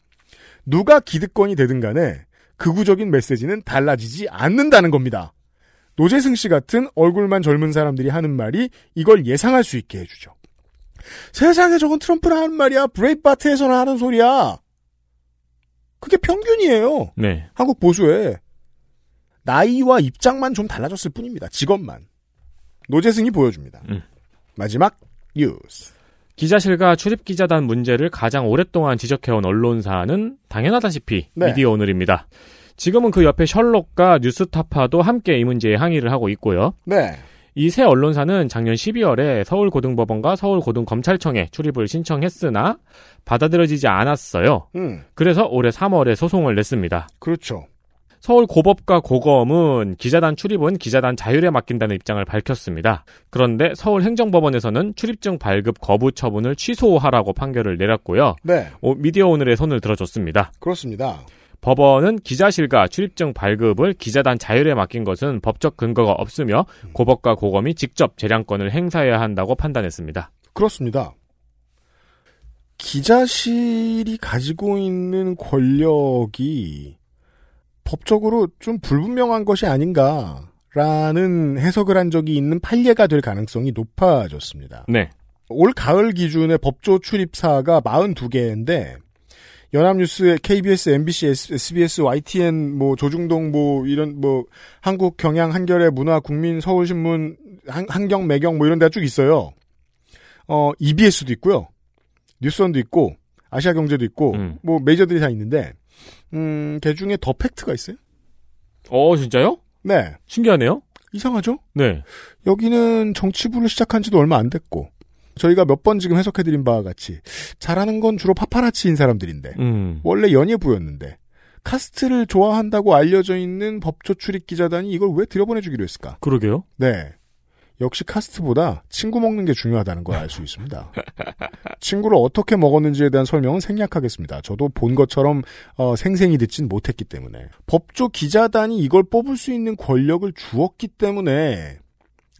누가 기득권이 되든 간에 극우적인 메시지는 달라지지 않는다는 겁니다. 노재승 씨 같은 얼굴만 젊은 사람들이 하는 말이 이걸 예상할 수 있게 해주죠. 세상에 저건 트럼프라 하는 말이야. 브레이바트에서나 하는 소리야. 그게 평균이에요. 네. 한국 보수에. 나이와 입장만 좀 달라졌을 뿐입니다. 직업만. 노재승이 보여줍니다. 음. 마지막 뉴스. 기자실과 출입기자단 문제를 가장 오랫동안 지적해온 언론사는 당연하다시피 네. 미디어 오늘입니다. 지금은 그 옆에 셜록과 뉴스타파도 함께 이 문제에 항의를 하고 있고요. 네. 이 새 언론사는 작년 12월에 서울고등법원과 서울고등검찰청에 출입을 신청했으나 받아들여지지 않았어요. 음, 그래서 올해 3월에 소송을 냈습니다. 그렇죠. 서울 고법과 고검은 기자단 출입은 기자단 자율에 맡긴다는 입장을 밝혔습니다. 그런데 서울행정법원에서는 출입증 발급 거부 처분을 취소하라고 판결을 내렸고요. 네, 어, 미디어 오늘의 손을 들어줬습니다. 그렇습니다. 법원은 기자실과 출입증 발급을 기자단 자율에 맡긴 것은 법적 근거가 없으며 고법과 고검이 직접 재량권을 행사해야 한다고 판단했습니다. 그렇습니다. 기자실이 가지고 있는 권력이 법적으로 좀 불분명한 것이 아닌가라는 해석을 한 적이 있는 판례가 될 가능성이 높아졌습니다. 네. 올 가을 기준의 법조 출입사가 42개인데 연합뉴스, KBS, MBC, SBS, YTN, 뭐 조중동, 뭐 이런 뭐 한국 경향, 한겨레, 문화, 국민, 서울신문, 한, 한경, 매경 뭐 이런 데가 쭉 있어요. 어 EBS도 있고요, 뉴스원도 있고, 아시아경제도 있고, 음. 뭐 메이저들이 다 있는데, 음, 그 중에 더 팩트가 있어요. 어, 진짜요? 네, 신기하네요? 이상하죠? 네. 여기는 정치부를 시작한 지도 얼마 안 됐고, 저희가 몇 번 지금 해석해드린 바와 같이 잘하는 건 주로 파파라치인 사람들인데 음. 원래 연예부였는데 카스트를 좋아한다고 알려져 있는 법조 출입 기자단이 이걸 왜 들여보내주기로 했을까? 그러게요. 네. 역시 카스트보다 친구 먹는 게 중요하다는 걸 알 수 있습니다. 친구를 어떻게 먹었는지에 대한 설명은 생략하겠습니다. 저도 본 것처럼 어, 생생히 듣진 못했기 때문에 법조 기자단이 이걸 뽑을 수 있는 권력을 주었기 때문에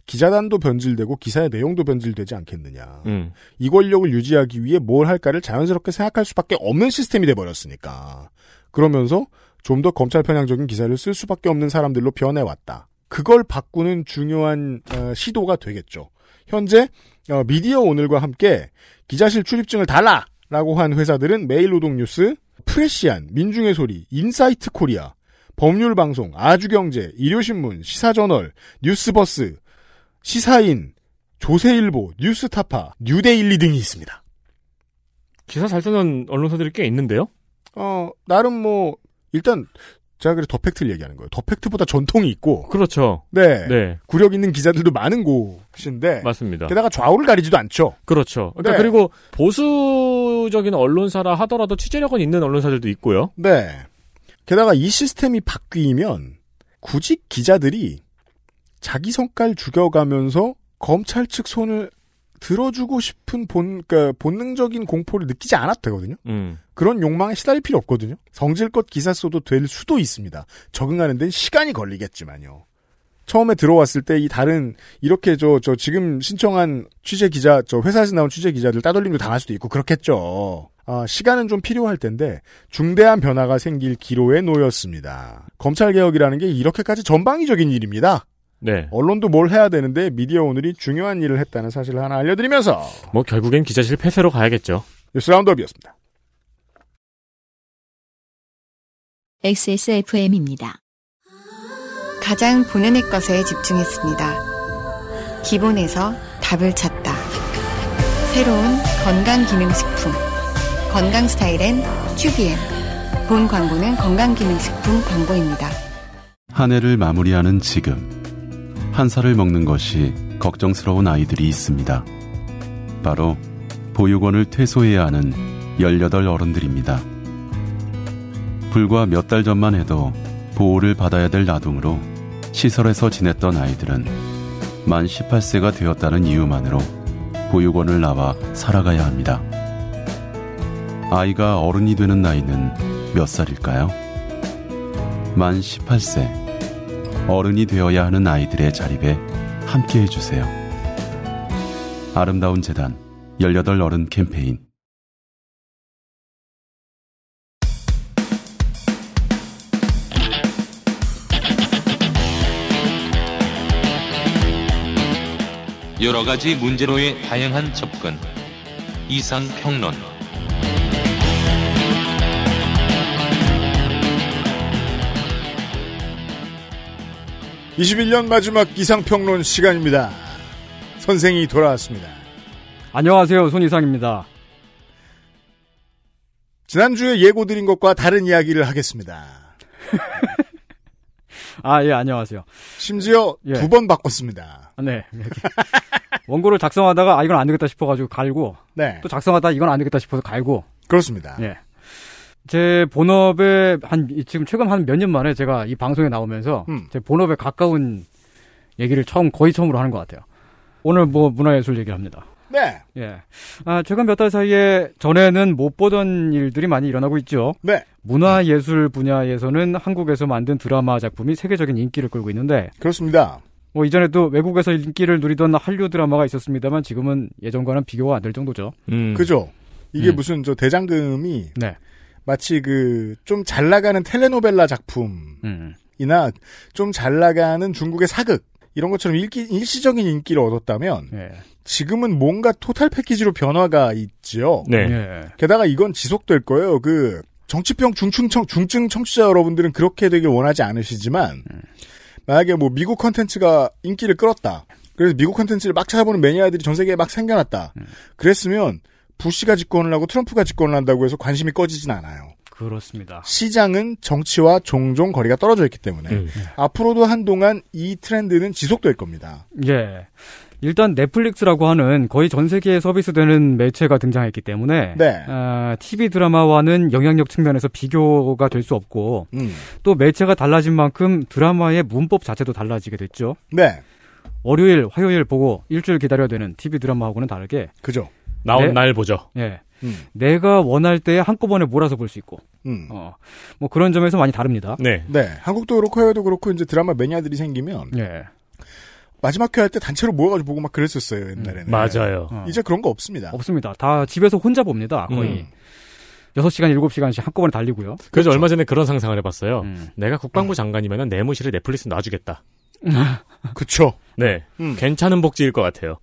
기자단도 변질되고 기사의 내용도 변질되지 않겠느냐. 음. 이 권력을 유지하기 위해 뭘 할까를 자연스럽게 생각할 수밖에 없는 시스템이 돼 버렸으니까. 그러면서 좀 더 검찰 편향적인 기사를 쓸 수밖에 없는 사람들로 변해왔다. 그걸 바꾸는 중요한 어, 시도가 되겠죠. 현재 어, 미디어 오늘과 함께 기자실 출입증을 달라라고 한 회사들은 매일노동뉴스, 프레시안, 민중의 소리, 인사이트 코리아, 법률방송, 아주경제, 일요신문, 시사저널, 뉴스버스, 시사인, 조세일보, 뉴스타파, 뉴데일리 등이 있습니다. 기사 잘 쓰는 언론사들이 꽤 있는데요? 어, 나름 뭐, 일단, 제가 그래 더 팩트를 얘기하는 거예요. 더 팩트보다 전통이 있고, 그렇죠. 네. 네. 구력 있는 기자들도 많은 곳인데, 맞습니다. 게다가 좌우를 가리지도 않죠. 그렇죠. 그러니까 네. 그리고 보수적인 언론사라 하더라도 취재력은 있는 언론사들도 있고요. 네. 게다가 이 시스템이 바뀌면, 구직 기자들이 자기 성깔 죽여가면서 검찰 측 손을 들어주고 싶은 본, 그러니까 본능적인 공포를 느끼지 않아도 되거든요. 음. 그런 욕망에 시달릴 필요 없거든요. 성질껏 기사 써도 될 수도 있습니다. 적응하는 데는 시간이 걸리겠지만요. 처음에 들어왔을 때 이 다른 이렇게 저저 지금 신청한 취재 기자 저 회사에서 나온 취재 기자들 따돌림도 당할 수도 있고 그렇겠죠. 아, 시간은 좀 필요할 텐데 중대한 변화가 생길 기로에 놓였습니다. 검찰 개혁이라는 게 이렇게까지 전방위적인 일입니다. 네. 언론도 뭘 해야 되는데 미디어 오늘이 중요한 일을 했다는 사실을 하나 알려드리면서 뭐 결국엔 기자실 폐쇄로 가야겠죠. 뉴스 라운드업이었습니다. XSFM입니다. 가장 본연의 것에 집중했습니다. 기본에서 답을 찾다. 새로운 건강기능식품. 건강 스타일엔 튜비엔. 본 광고는 건강기능식품 광고입니다. 한 해를 마무리하는 지금 한 살을 먹는 것이 걱정스러운 아이들이 있습니다. 바로 보육원을 퇴소해야 하는 18 어른들입니다. 불과 몇 달 전만 해도 보호를 받아야 될 나둥으로 시설에서 지냈던 아이들은 만 18세가 되었다는 이유만으로 보육원을 나와 살아가야 합니다. 아이가 어른이 되는 나이는 몇 살일까요? 만 18세. 어른이 되어야 하는 아이들의 자립에 함께 해주세요. 아름다운 재단 18 어른 캠페인 여러 가지 문제로의 다양한 접근. 이상 평론. 21년 마지막 기상평론 시간입니다. 선생이 돌아왔습니다. 안녕하세요. 손이상입니다. 지난주에 예고드린 것과 다른 이야기를 하겠습니다. [laughs] 아, 예, 안녕하세요. 심지어 예. 두번 바꿨습니다. 아, 네. [laughs] 원고를 작성하다가 아, 이건 안 되겠다 싶어가지고 갈고, 네. 또 작성하다 이건 안 되겠다 싶어서 갈고, 그렇습니다. 예. 제 본업에 한, 지금 최근 한 몇 년 만에 제가 이 방송에 나오면서 음. 제 본업에 가까운 얘기를 처음, 거의 처음으로 하는 것 같아요. 오늘 뭐 문화예술 얘기를 합니다. 네. 예. 아, 최근 몇 달 사이에 전에는 못 보던 일들이 많이 일어나고 있죠. 네. 문화예술 분야에서는 한국에서 만든 드라마 작품이 세계적인 인기를 끌고 있는데, 그렇습니다. 뭐 이전에도 외국에서 인기를 누리던 한류 드라마가 있었습니다만 지금은 예전과는 비교가 안 될 정도죠. 음. 그죠? 이게 음. 무슨 저 대장금이 네. 마치 그 좀 잘 나가는 텔레노벨라 작품이나 음. 좀잘 나가는 중국의 사극 이런 것처럼 일기, 일시적인 인기를 얻었다면 예. 지금은 뭔가 토탈 패키지로 변화가 있지요. 네. 예. 게다가 이건 지속될 거예요. 그 정치병 중증 청, 중증 청취자 여러분들은 그렇게 되길 원하지 않으시지만 만약에 뭐 미국 컨텐츠가 인기를 끌었다. 그래서 미국 컨텐츠를 막 찾아보는 매니아들이 전 세계에 막 생겨났다. 그랬으면 부시가 집권을 하고 트럼프가 집권을 한다고 해서 관심이 꺼지진 않아요. 그렇습니다. 시장은 정치와 종종 거리가 떨어져 있기 때문에 음. 앞으로도 한동안 이 트렌드는 지속될 겁니다. 예. 일단 넷플릭스라고 하는 거의 전 세계에 서비스되는 매체가 등장했기 때문에 네. 아, TV 드라마와는 영향력 측면에서 비교가 될 수 없고 음. 또 매체가 달라진 만큼 드라마의 문법 자체도 달라지게 됐죠. 네. 월요일, 화요일 보고 일주일 기다려야 되는 TV 드라마하고는 다르게 그죠. 나온 네. 날 보죠. 예. 음. 내가 원할 때 한꺼번에 몰아서 볼 수 있고 음. 어. 뭐 그런 점에서 많이 다릅니다. 네. 네. 한국도 그렇고 해외도 그렇고 이제 드라마 매니아들이 생기면 예. 마지막 회할 때 단체로 모여가지고 보고 막 그랬었어요 옛날에는. 맞아요. 어. 이제 그런 거 없습니다. 없습니다. 다 집에서 혼자 봅니다. 거의. 음. 6시간, 7시간씩 한꺼번에 달리고요. 그래서 얼마 전에 그런 상상을 해봤어요. 음. 내가 국방부 장관이면 내무실에 넷플릭스 놔주겠다. [laughs] 그쵸. 네. 음. 괜찮은 복지일 것 같아요.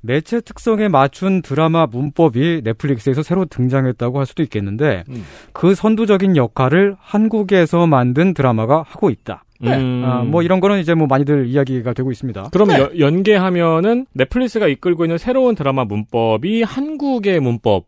매체 특성에 맞춘 드라마 문법이 넷플릭스에서 새로 등장했다고 할 수도 있겠는데 음. 그 선두적인 역할을 한국에서 만든 드라마가 하고 있다. 음. 아, 뭐 이런 거는 이제 뭐 많이들 이야기가 되고 있습니다. 그럼 네. 여- 연계하면은 넷플릭스가 이끌고 있는 새로운 드라마 문법이 한국의 문법.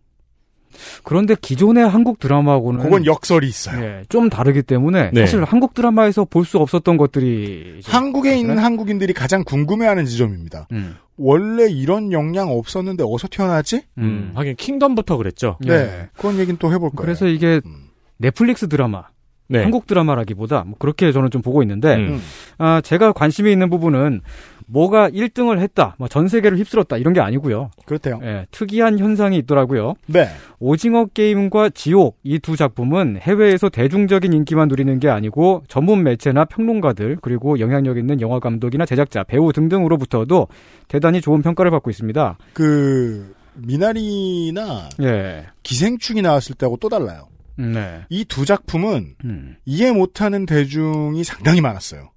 그런데 기존의 한국 드라마하고는 그건 역설이 있어요. 예, 좀 다르기 때문에 네. 사실 한국 드라마에서 볼 수 없었던 것들이 한국에 있는? 한국인들이 가장 궁금해하는 지점입니다. 음. 원래 이런 역량 없었는데 어디서 튀어나왔지? 음. 하긴 킹덤부터 그랬죠. 예. 네. 그런 얘기는 또 해볼 거예요. 그래서 이게 음. 넷플릭스 드라마, 네. 한국 드라마라기보다 뭐 그렇게 저는 좀 보고 있는데 음. 아, 제가 관심이 있는 부분은 뭐가 1등을 했다, 뭐 전 세계를 휩쓸었다 이런 게 아니고요. 그렇대요. 예, 특이한 현상이 있더라고요. 네. 오징어 게임과 지옥 이 두 작품은 해외에서 대중적인 인기만 누리는 게 아니고 전문 매체나 평론가들 그리고 영향력 있는 영화 감독이나 제작자, 배우 등등으로부터도 대단히 좋은 평가를 받고 있습니다. 그 미나리나 예. 기생충이 나왔을 때하고 또 달라요. 음, 네. 이 두 작품은 음. 이해 못하는 대중이 상당히 많았어요.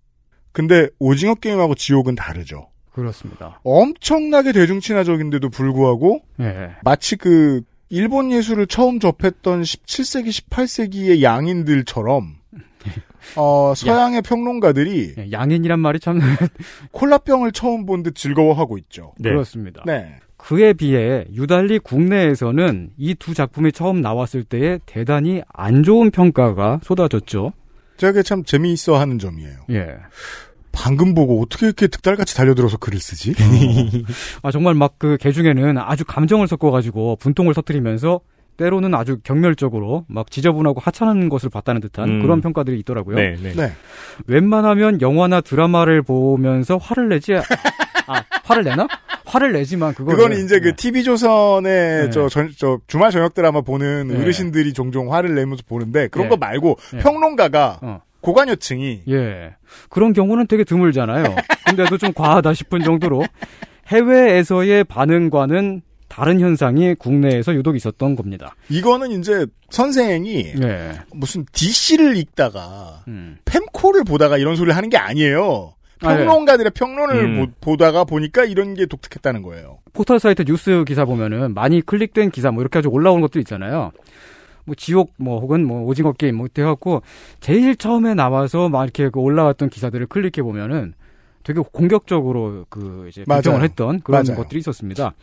근데 오징어 게임하고 지옥은 다르죠. 그렇습니다. 엄청나게 대중 친화적인데도 불구하고 예. 마치 그 일본 예술을 처음 접했던 17세기, 18세기의 양인들처럼 [laughs] 어, 서양의 평론가들이 예, 양인이란 말이 참 [laughs] 콜라병을 처음 본 듯 즐거워하고 있죠. 네. 그렇습니다. 네. 그에 비해 유달리 국내에서는 이 두 작품이 처음 나왔을 때에 대단히 안 좋은 평가가 쏟아졌죠. 제가 그게 참 재미있어 하는 점이에요. 예. 방금 보고 어떻게 이렇게 득달같이 달려들어서 글을 쓰지? 아 정말 막 그 개 중에는 아주 감정을 섞어가지고 분통을 터뜨리면서 때로는 아주 경멸적으로 막 지저분하고 하찮은 것을 봤다는 듯한 음. 그런 평가들이 있더라고요. 네, 네. 네. 웬만하면 영화나 드라마를 보면서 화를 내지 아 화를 내나? 화를 내지만 그거는 그거는 이제 그 네. TV조선의 네. 저, 전- 저 주말 저녁 드라마 보는 네. 어르신들이 종종 화를 내면서 보는데 그런 네. 거 말고 네. 평론가가 어. 고관여층이 예. 그런 경우는 되게 드물잖아요. 근데도 좀 과하다 싶은 정도로 해외에서의 반응과는 다른 현상이 국내에서 유독 있었던 겁니다. 이거는 이제 선생이 예. 무슨 DC를 읽다가 음. 펜코를 보다가 이런 소리를 하는 게 아니에요. 아, 예. 평론가들의 평론을 음. 보, 다가 보니까 이런 게 독특했다는 거예요. 포털 사이트 뉴스 기사 보면은 많이 클릭된 기사 뭐 이렇게 아주 올라오는 것도 있잖아요. 뭐 지옥 뭐 혹은 뭐 오징어 게임 뭐 돼갖고 제일 처음에 나와서 막 이렇게 그 올라왔던 기사들을 클릭해 보면은 되게 공격적으로 그 이제 맞아요. 비평을 했던 그런 맞아요. 것들이 있었습니다.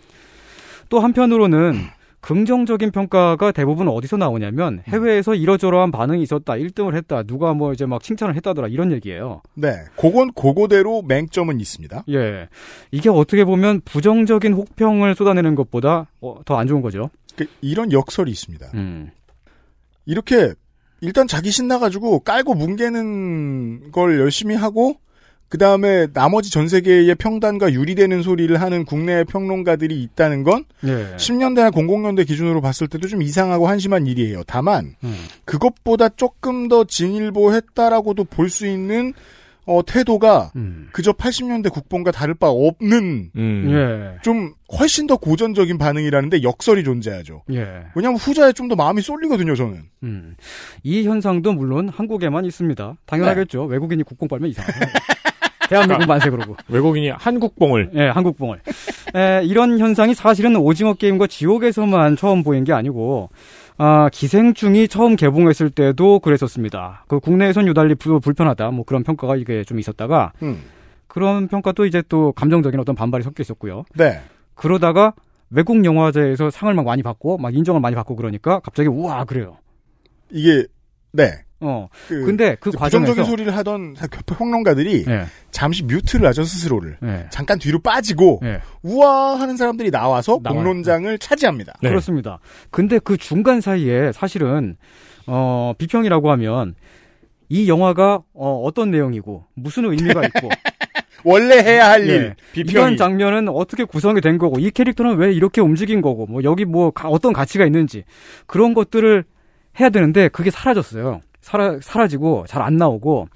또 한편으로는 긍정적인 평가가 대부분 어디서 나오냐면 해외에서 이러저러한 반응이 있었다, 1등을 했다, 누가 뭐 이제 막 칭찬을 했다더라 이런 얘기예요. 네. 그건 그거대로 맹점은 있습니다. 예. 이게 어떻게 보면 부정적인 혹평을 쏟아내는 것보다 어, 더안 좋은 거죠. 그 이런 역설이 있습니다. 음. 이렇게 일단 자기 신나가지고 깔고 뭉개는 걸 열심히 하고 그 다음에 나머지 전 세계의 평단과 유리되는 소리를 하는 국내 평론가들이 있다는 건 예. 10년대나 00년대 기준으로 봤을 때도 좀 이상하고 한심한 일이에요. 다만 음. 그것보다 조금 더 진일보했다라고도 볼 수 있는 어, 태도가 음. 그저 80년대 국본과 다를 바 없는 음. 예. 좀 훨씬 더 고전적인 반응이라는데 역설이 존재하죠. 예. 왜냐하면 후자에 좀 더 마음이 쏠리거든요. 저는. 음. 이 현상도 물론 한국에만 있습니다. 당연하겠죠. 네. 외국인이 국뽕 빨면 이상하죠. [laughs] 대한민국 만세 그러고. [laughs] 외국인이 한국봉을 예, 한국뽕을. 에, 이런 현상이 사실은 오징어 게임과 지옥에서만 처음 보인 게 아니고, 아, 기생충이 처음 개봉했을 때도 그랬었습니다. 그 국내에선 유달리 불, 불편하다, 뭐 그런 평가가 이게 좀 있었다가, 음. 그런 평가도 이제 또 감정적인 어떤 반발이 섞여 있었고요. 네. 그러다가 외국 영화제에서 상을 막 많이 받고, 막 인정을 많이 받고 그러니까 갑자기 우와, 그래요. 이게 네. 어. 그 근데 그 과정에서. 부정적인 소리를 하던 평론가들이 예. 잠시 뮤트를 하죠 스스로를 예. 잠깐 뒤로 빠지고 예. 우와 하는 사람들이 나와서. 공론장을 차지합니다. 네. 그렇습니다. 근데 그 중간 사이에 사실은 어 비평이라고 하면 이 영화가 어 어떤 내용이고 무슨 의미가 있고 [laughs] 원래 해야 할 예, 일. 이런 장면은 어떻게 구성이 된 거고 이 캐릭터는 왜 이렇게 움직인 거고 뭐 여기 뭐 가- 어떤 가치가 있는지 그런 것들을 해야 되는데 그게 사라졌어요. 사라 사라지고 잘 안 나오고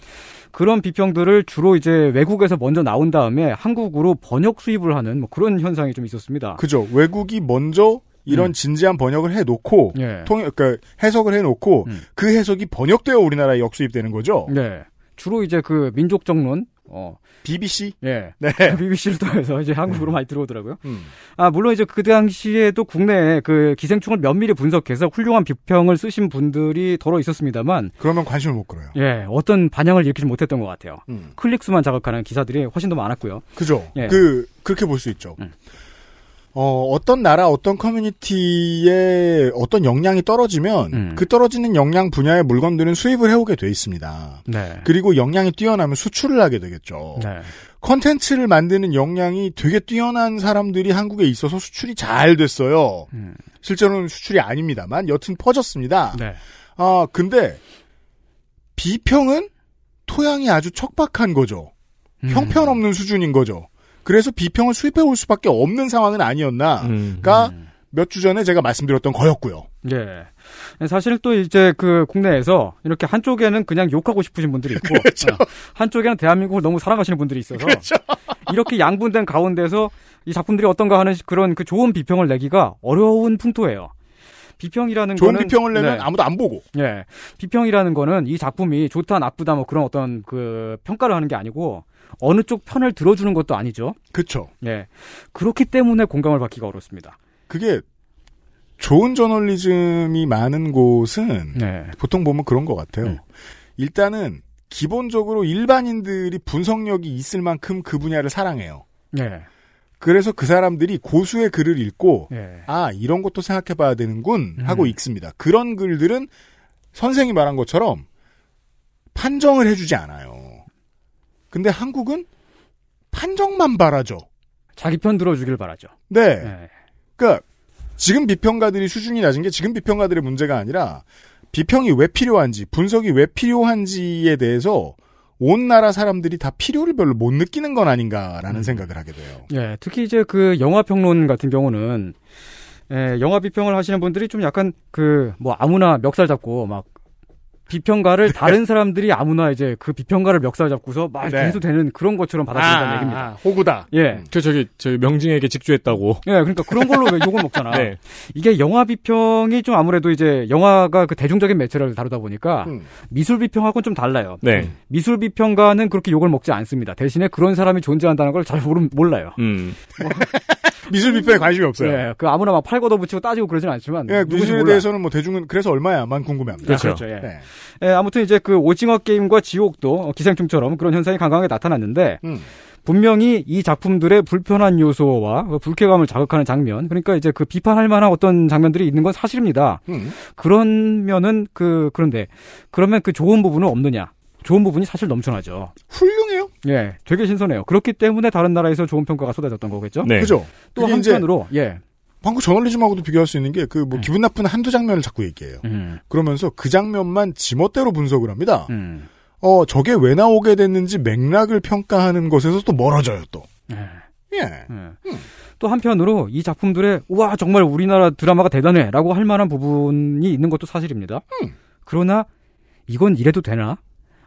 그런 비평들을 주로 이제 외국에서 먼저 나온 다음에 한국으로 번역 수입을 하는 뭐 그런 현상이 좀 있었습니다. 그죠. 외국이 먼저 이런 음. 진지한 번역을 해놓고 예. 통 그러니까 해석을 해놓고 음. 그 해석이 번역되어 우리나라에 역수입되는 거죠. 네. 주로 이제 그 민족 정론 어 BBC. 예. 네. [laughs] BBC를 통해서 이제 한국으로 많이 들어오더라고요. 음. 아, 물론 이제 그 당시에도 국내에 그 기생충을 면밀히 분석해서 훌륭한 비평을 쓰신 분들이 더러 있었습니다만, 그러면 관심을 못 끌어요. 예, 어떤 반향을 일으키지 못했던 것 같아요. 음. 클릭수만 자극하는 기사들이 훨씬 더 많았고요. 그죠. 예. 그 그렇게 볼 수 있죠. 음. 어, 어떤 나라, 어떤 커뮤니티에 어떤 역량이 떨어지면 음. 그 떨어지는 역량 분야의 물건들은 수입을 해오게 돼 있습니다. 네. 그리고 역량이 뛰어나면 수출을 하게 되겠죠. 네. 컨텐츠를 만드는 역량이 되게 뛰어난 사람들이 한국에 있어서 수출이 잘 됐어요. 음. 실제로는 수출이 아닙니다만 여튼 퍼졌습니다. 네. 아, 근데 비평은 토양이 아주 척박한 거죠. 음. 형편없는 수준인 거죠. 그래서 비평을 수입해 올 수밖에 없는 상황은 아니었나가 음. 몇주 전에 제가 말씀드렸던 거였고요. 예. 사실 또 이제 그 국내에서 이렇게 한쪽에는 그냥 욕하고 싶으신 분들이 있고, [laughs] 어, 한쪽에는 대한민국을 너무 사랑하시는 분들이 있어서, 이렇게 양분된 가운데서 이 작품들이 어떤가 하는 그런 그 좋은 비평을 내기가 어려운 풍토예요. 비평이라는 좋은 거는 비평을 내면 네. 아무도 안 보고. 예. 비평이라는 거는 이 작품이 좋다 나쁘다 뭐 그런 어떤 그 평가를 하는 게 아니고 어느 쪽 편을 들어주는 것도 아니죠. 그쵸. 예. 그렇기 때문에 공감을 받기가 어렵습니다. 그게 좋은 저널리즘이 많은 곳은 네. 보통 보면 그런 것 같아요. 음. 일단은 기본적으로 일반인들이 분석력이 있을 만큼 그 분야를 사랑해요. 예. 그래서 그 사람들이 고수의 글을 읽고 예. 아 이런 것도 생각해 봐야 되는군 하고 음. 읽습니다. 그런 글들은 선생이 말한 것처럼 판정을 해주지 않아요. 근데 한국은 판정만 바라죠. 자기 편 들어주길 바라죠. 네. 예. 그러니까 지금 비평가들이 수준이 낮은 게 지금 비평가들의 문제가 아니라 비평이 왜 필요한지 분석이 왜 필요한지에 대해서 온 나라 사람들이 다 필요를 별로 못 느끼는 건 아닌가라는 생각을 하게 돼요. 예. 특히 이제 그 영화 평론 같은 경우는 예, 영화 비평을 하시는 분들이 좀 약간 그 뭐 아무나 멱살 잡고 막 비평가를 다른 사람들이 아무나 이제 그 비평가를 멱살 잡고서 막 네. 해도 되는 그런 것처럼 받아들인다는 얘기입니다. 아, 호구다. 예. 저 저기 저 명징에게 직주했다고. 예, 그러니까 그런 걸로 왜 욕을 먹잖아. [laughs] 네. 이게 영화 비평이 좀 아무래도 이제 영화가 그 대중적인 매체를 다루다 보니까 음. 미술 비평하고는 좀 달라요. 네. 미술 비평가는 그렇게 욕을 먹지 않습니다. 대신에 그런 사람이 존재한다는 걸잘 몰라요. 음. 미술 비평에 관심이 없어요. 예, 그 아무나 막 팔 걷어붙이고 따지고 그러진 않지만 예, 미술에 몰라요. 대해서는 뭐 대중은 그래서 얼마야만 궁금해합니다. 그렇죠. 그렇죠, 예. 네. 예, 아무튼 이제 그 오징어 게임과 지옥도 기생충처럼 그런 현상이 강하게 나타났는데 음. 분명히 이 작품들의 불편한 요소와 그 불쾌감을 자극하는 장면, 그러니까 이제 그 비판할 만한 어떤 장면들이 있는 건 사실입니다. 음. 그런 면은 그 그런데 그러면 그 좋은 부분은 없느냐? 좋은 부분이 사실 넘쳐나죠. 훌륭해요. 예, 되게 신선해요. 그렇기 때문에 다른 나라에서 좋은 평가가 쏟아졌던 거겠죠. 네. 그죠? 또 한편으로 예, 방금 저널리즘하고도 비교할 수 있는 게 그 뭐 기분 나쁜 한두 장면을 자꾸 얘기해요. 음, 그러면서 그 장면만 지멋대로 분석을 합니다. 음, 어, 저게 왜 나오게 됐는지 맥락을 평가하는 것에서 또 멀어져요, 또. 예. 예. 예. 또 한편으로 이 작품들의 우와 정말 우리나라 드라마가 대단해라고 할 만한 부분이 있는 것도 사실입니다. 그러나 이건 이래도 되나?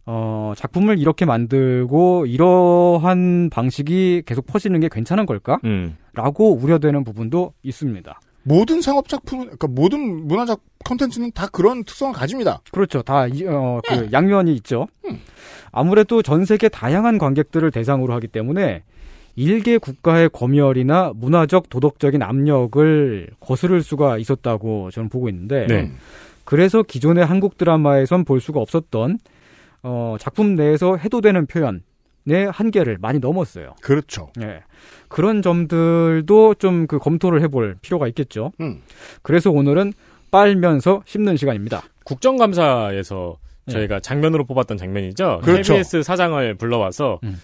어, 작품을 이렇게 만들고 이러한 방식이 계속 퍼지는 게 괜찮은 걸까? 음. 라고 우려되는 부분도 있습니다. 모든 상업 작품은, 그러니까 모든 문화적 컨텐츠는 다 그런 특성을 가집니다. 그렇죠. 다, 이- 어, 그 네. 양면이 있죠. 음. 아무래도 전 세계 다양한 관객들을 대상으로 하기 때문에 일개 국가의 검열이나 문화적 도덕적인 압력을 거스를 수가 있었다고 저는 보고 있는데 네. 그래서 기존의 한국 드라마에선 볼 수가 없었던 어, 작품 내에서 해도 되는 표현 의 한계를 많이 넘었어요. 그렇죠. 예. 그런 점들도 좀 그 검토를 해볼 필요가 있겠죠. 음. 그래서 오늘은 빨면서 씹는 시간입니다. 국정감사에서 네. 저희가 장면으로 뽑았던 장면이죠. 그렇죠. KBS 사장을 불러와서 음.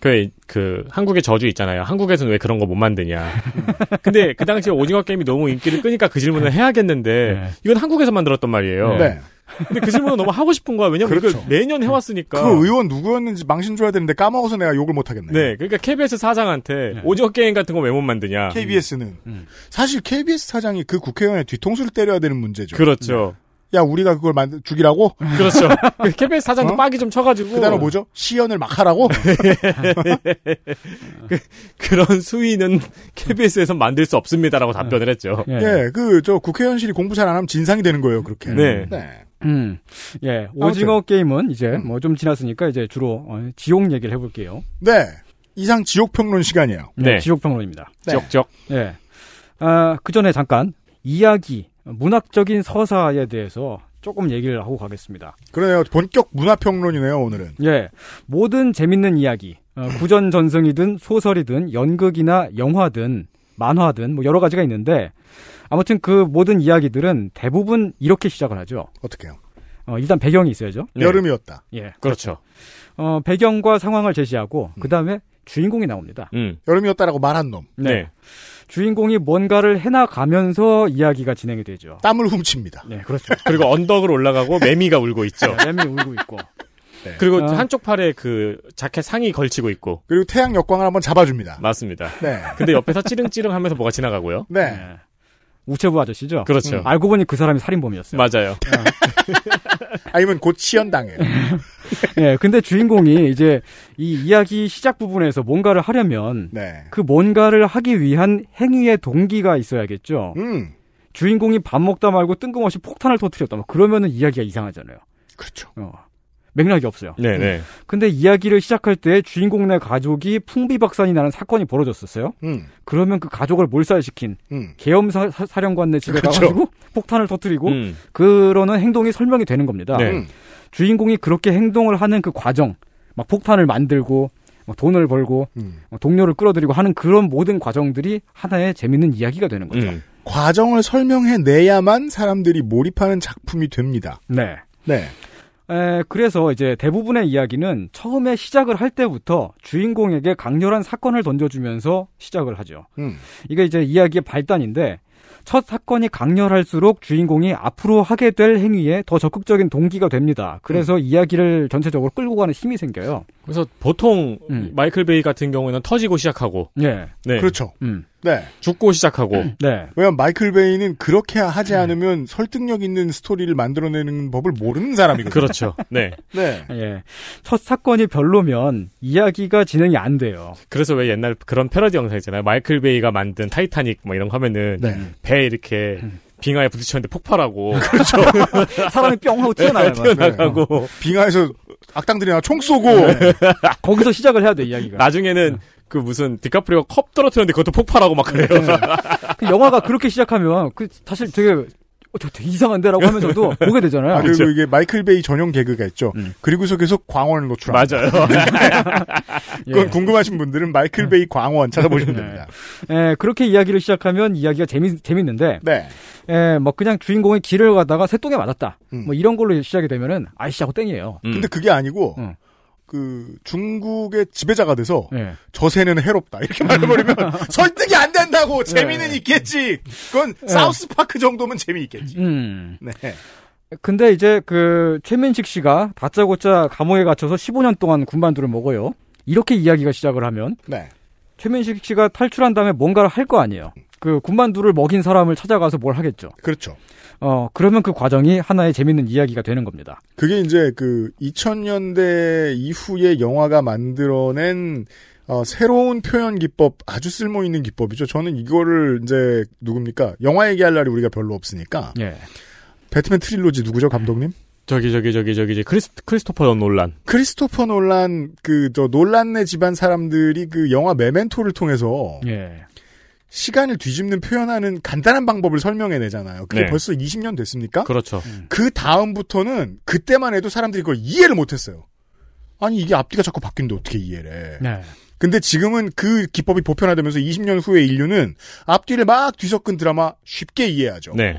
그, 그, 한국의 저주 있잖아요. 한국에서는 왜 그런 거 못 만드냐. [laughs] 근데 그 당시에 오징어 게임이 너무 인기를 끄니까 그 질문을 해야겠는데, 네. 이건 한국에서 만들었단 말이에요. 네. 근데 그 질문은 너무 하고 싶은 거야. 왜냐면 그렇죠. 이걸 매년 해왔으니까. 그 의원 누구였는지 망신 줘야 되는데 까먹어서 내가 욕을 못 하겠네. 네, 그러니까 KBS 사장한테 네. 오징어 게임 같은 거 왜 못 만드냐. KBS는 음. 사실 KBS 사장이 그 국회의원의 뒤통수를 때려야 되는 문제죠. 그렇죠. 야 우리가 그걸 만들 죽이라고? 그렇죠. [laughs] 그 KBS 사장도 어? 빡이 좀 쳐가지고. 그 단어 뭐죠? 시연을 막 하라고? [laughs] 그 런 수위는 KBS에서 만들 수 없습니다라고 답변을 했죠. 예. 예, 그저 국회의원실이 공부 잘 안 하면 진상이 되는 거예요. 그렇게. 네. 네. 음, 예, 오징어 게임은 이제 뭐좀 지났으니까 이제 주로 어, 지옥 얘기를 해볼게요. 네. 이상 지옥 평론 시간이에요. 네. 지옥 평론입니다. 네. 지역적. 예, 아, 그 전에 잠깐 이야기, 문학적인 서사에 대해서 조금 얘기를 하고 가겠습니다. 그러네요. 본격 문화 평론이네요. 오늘은. 예, 모든 재밌는 이야기, 어, 구전 전승이든 소설이든 연극이나 영화든 만화든 뭐 여러 가지가 있는데 아무튼 그 모든 이야기들은 대부분 이렇게 시작을 하죠. 어떻게요? 어, 일단 배경이 있어야죠. 네. 여름이었다. 예, 그렇죠. 어, 배경과 상황을 제시하고 그 다음에 주인공이 나옵니다. 음. 여름이었다라고 말한 놈. 네. 주인공이 뭔가를 해나가면서 이야기가 진행이 되죠. 땀을 훔칩니다. 네, 그렇죠. [laughs] 그리고 언덕을 올라가고 매미가 울고 있죠. 램이 울고 있고. 그리고 아. 한쪽 팔에 그 자켓 상의 걸치고 있고. 그리고 태양 역광을 한번 잡아줍니다. 맞습니다. 네. 근데 옆에서 찌릉찌릉 하면서 뭐가 지나가고요. 네. 네. 우체부 아저씨죠. 그렇죠. 음, 알고 보니 그 사람이 살인범이었어요. 맞아요. [laughs] 아니면 곧 시연당해요. [laughs] 예, 근데 주인공이 이제 이 이야기 시작 부분에서 뭔가를 하려면 네. 그 뭔가를 하기 위한 행위의 동기가 있어야겠죠. 음. 주인공이 밥 먹다 말고 뜬금없이 폭탄을 터뜨렸다. 뭐 그러면은 이야기가 이상하잖아요. 그렇죠. 어. 맥락이 없어요. 네 네. 근데 이야기를 시작할 때 주인공네 가족이 풍비박산이 나는 사건이 벌어졌었어요. 음. 그러면 그 가족을 몰살시킨 음. 계엄 사, 사령관네 집에 그렇죠. 가가지고 폭탄을 터뜨리고 음. 그러는 행동이 설명이 되는 겁니다. 네. 음. 주인공이 그렇게 행동을 하는 그 과정, 막 폭탄을 만들고 막 돈을 벌고 음. 막 동료를 끌어들이고 하는 그런 모든 과정들이 하나의 재밌는 이야기가 되는 거죠. 음. 과정을 설명해 내야만 사람들이 몰입하는 작품이 됩니다. 네. 네. 에, 그래서 이제 대부분의 이야기는 처음에 시작을 할 때부터 주인공에게 강렬한 사건을 던져주면서 시작을 하죠. 음. 이게 이제 이야기의 발단인데 첫 사건이 강렬할수록 주인공이 앞으로 하게 될 행위에 더 적극적인 동기가 됩니다. 그래서 이야기를 전체적으로 끌고 가는 힘이 생겨요. 그래서 보통 음. 마이클 베이 같은 경우에는 터지고 시작하고, 예. 네. 그렇죠. 음. 네. 죽고 시작하고, 네. 왜냐면 마이클 베이는 그렇게 하지 않으면 설득력 있는 스토리를 만들어내는 법을 모르는 사람이거든요. 그렇죠. 네. [laughs] 네. 예. 첫 사건이 별로면 이야기가 진행이 안 돼요. 그래서 왜 옛날 그런 패러디 영상 있잖아요. 마이클 베이가 만든 타이타닉 뭐 이런 거 하면은 네. 배 이렇게 빙하에 부딪혔는데 폭발하고 그렇죠. [laughs] 사람이 뿅 하고. 막. 튀어나가고 빙하에서 악당들이 나 총 쏘고. [laughs] 거기서 시작을 해야 돼, 이야기가. 나중에는 그 무슨 디카프리오가 컵 떨어뜨렸는데 그것도 폭발하고 막 그래요. 그 영화가 그렇게 시작하면 그 사실 되게 어, 저 되게 이상한데라고 하면서도 [laughs] 보게 되잖아요. 아, 그리고 그렇죠. 이게 마이클 베이 전용 개그가 있죠. 그리고서 계속 광원을 노출합니다. 맞아요. [laughs] [laughs] 그건 예. 궁금하신 분들은 마이클 베이 광원 찾아보시면 됩니다. 예, 그렇게 이야기를 시작하면 이야기가 재미, 재밌는데, 네. 예, 뭐 그냥 주인공이 길을 가다가 새똥에 맞았다. 음. 뭐 이런 걸로 시작이 되면은 아이씨 하고 땡이에요. 근데 그게 아니고 음. 그 중국의 지배자가 돼서 예. 저 새는 해롭다 이렇게 말해버리면 [laughs] 설득이 안 된다고 재미는 있겠지. 그건 사우스 파크 정도면 재미있겠지. 음. 네. 근데 이제 그 최민식 씨가 다짜고짜 감옥에 갇혀서 15년 동안 군만두를 먹어요. 이렇게 이야기가 시작을 하면 네. 최민식 씨가 탈출한 다음에 뭔가를 할 거 아니에요. 그 군만두를 먹인 사람을 찾아가서 뭘 하겠죠. 그렇죠. 어, 그러면 그 과정이 하나의 재밌는 이야기가 되는 겁니다. 그게 이제 그 2000년대 이후에 영화가 만들어낸 어, 새로운 표현 기법, 아주 쓸모 있는 기법이죠. 저는 이거를 이제 누굽니까? 영화 얘기할 날이 우리가 별로 없으니까. 예. 배트맨 trilogy 누구죠, 감독님? 저기 저기 저기 저기 저기 크리스 크리스토퍼 놀란. 크리스토퍼 놀란 그저 놀란네 집안 사람들이 그 영화 메멘토를 통해서 예. 시간을 뒤집는 표현하는 간단한 방법을 설명해 내잖아요. 그게 네. 벌써 20년 됐습니까? 그렇죠. 그 다음부터는 그때만 해도 사람들이 그걸 이해를 못했어요. 아니 이게 앞뒤가 자꾸 바뀌는데 어떻게 이해를 해? 네. 근데 지금은 그 기법이 보편화되면서 20년 후에 인류는 앞뒤를 막 뒤섞은 드라마 쉽게 이해하죠. 네.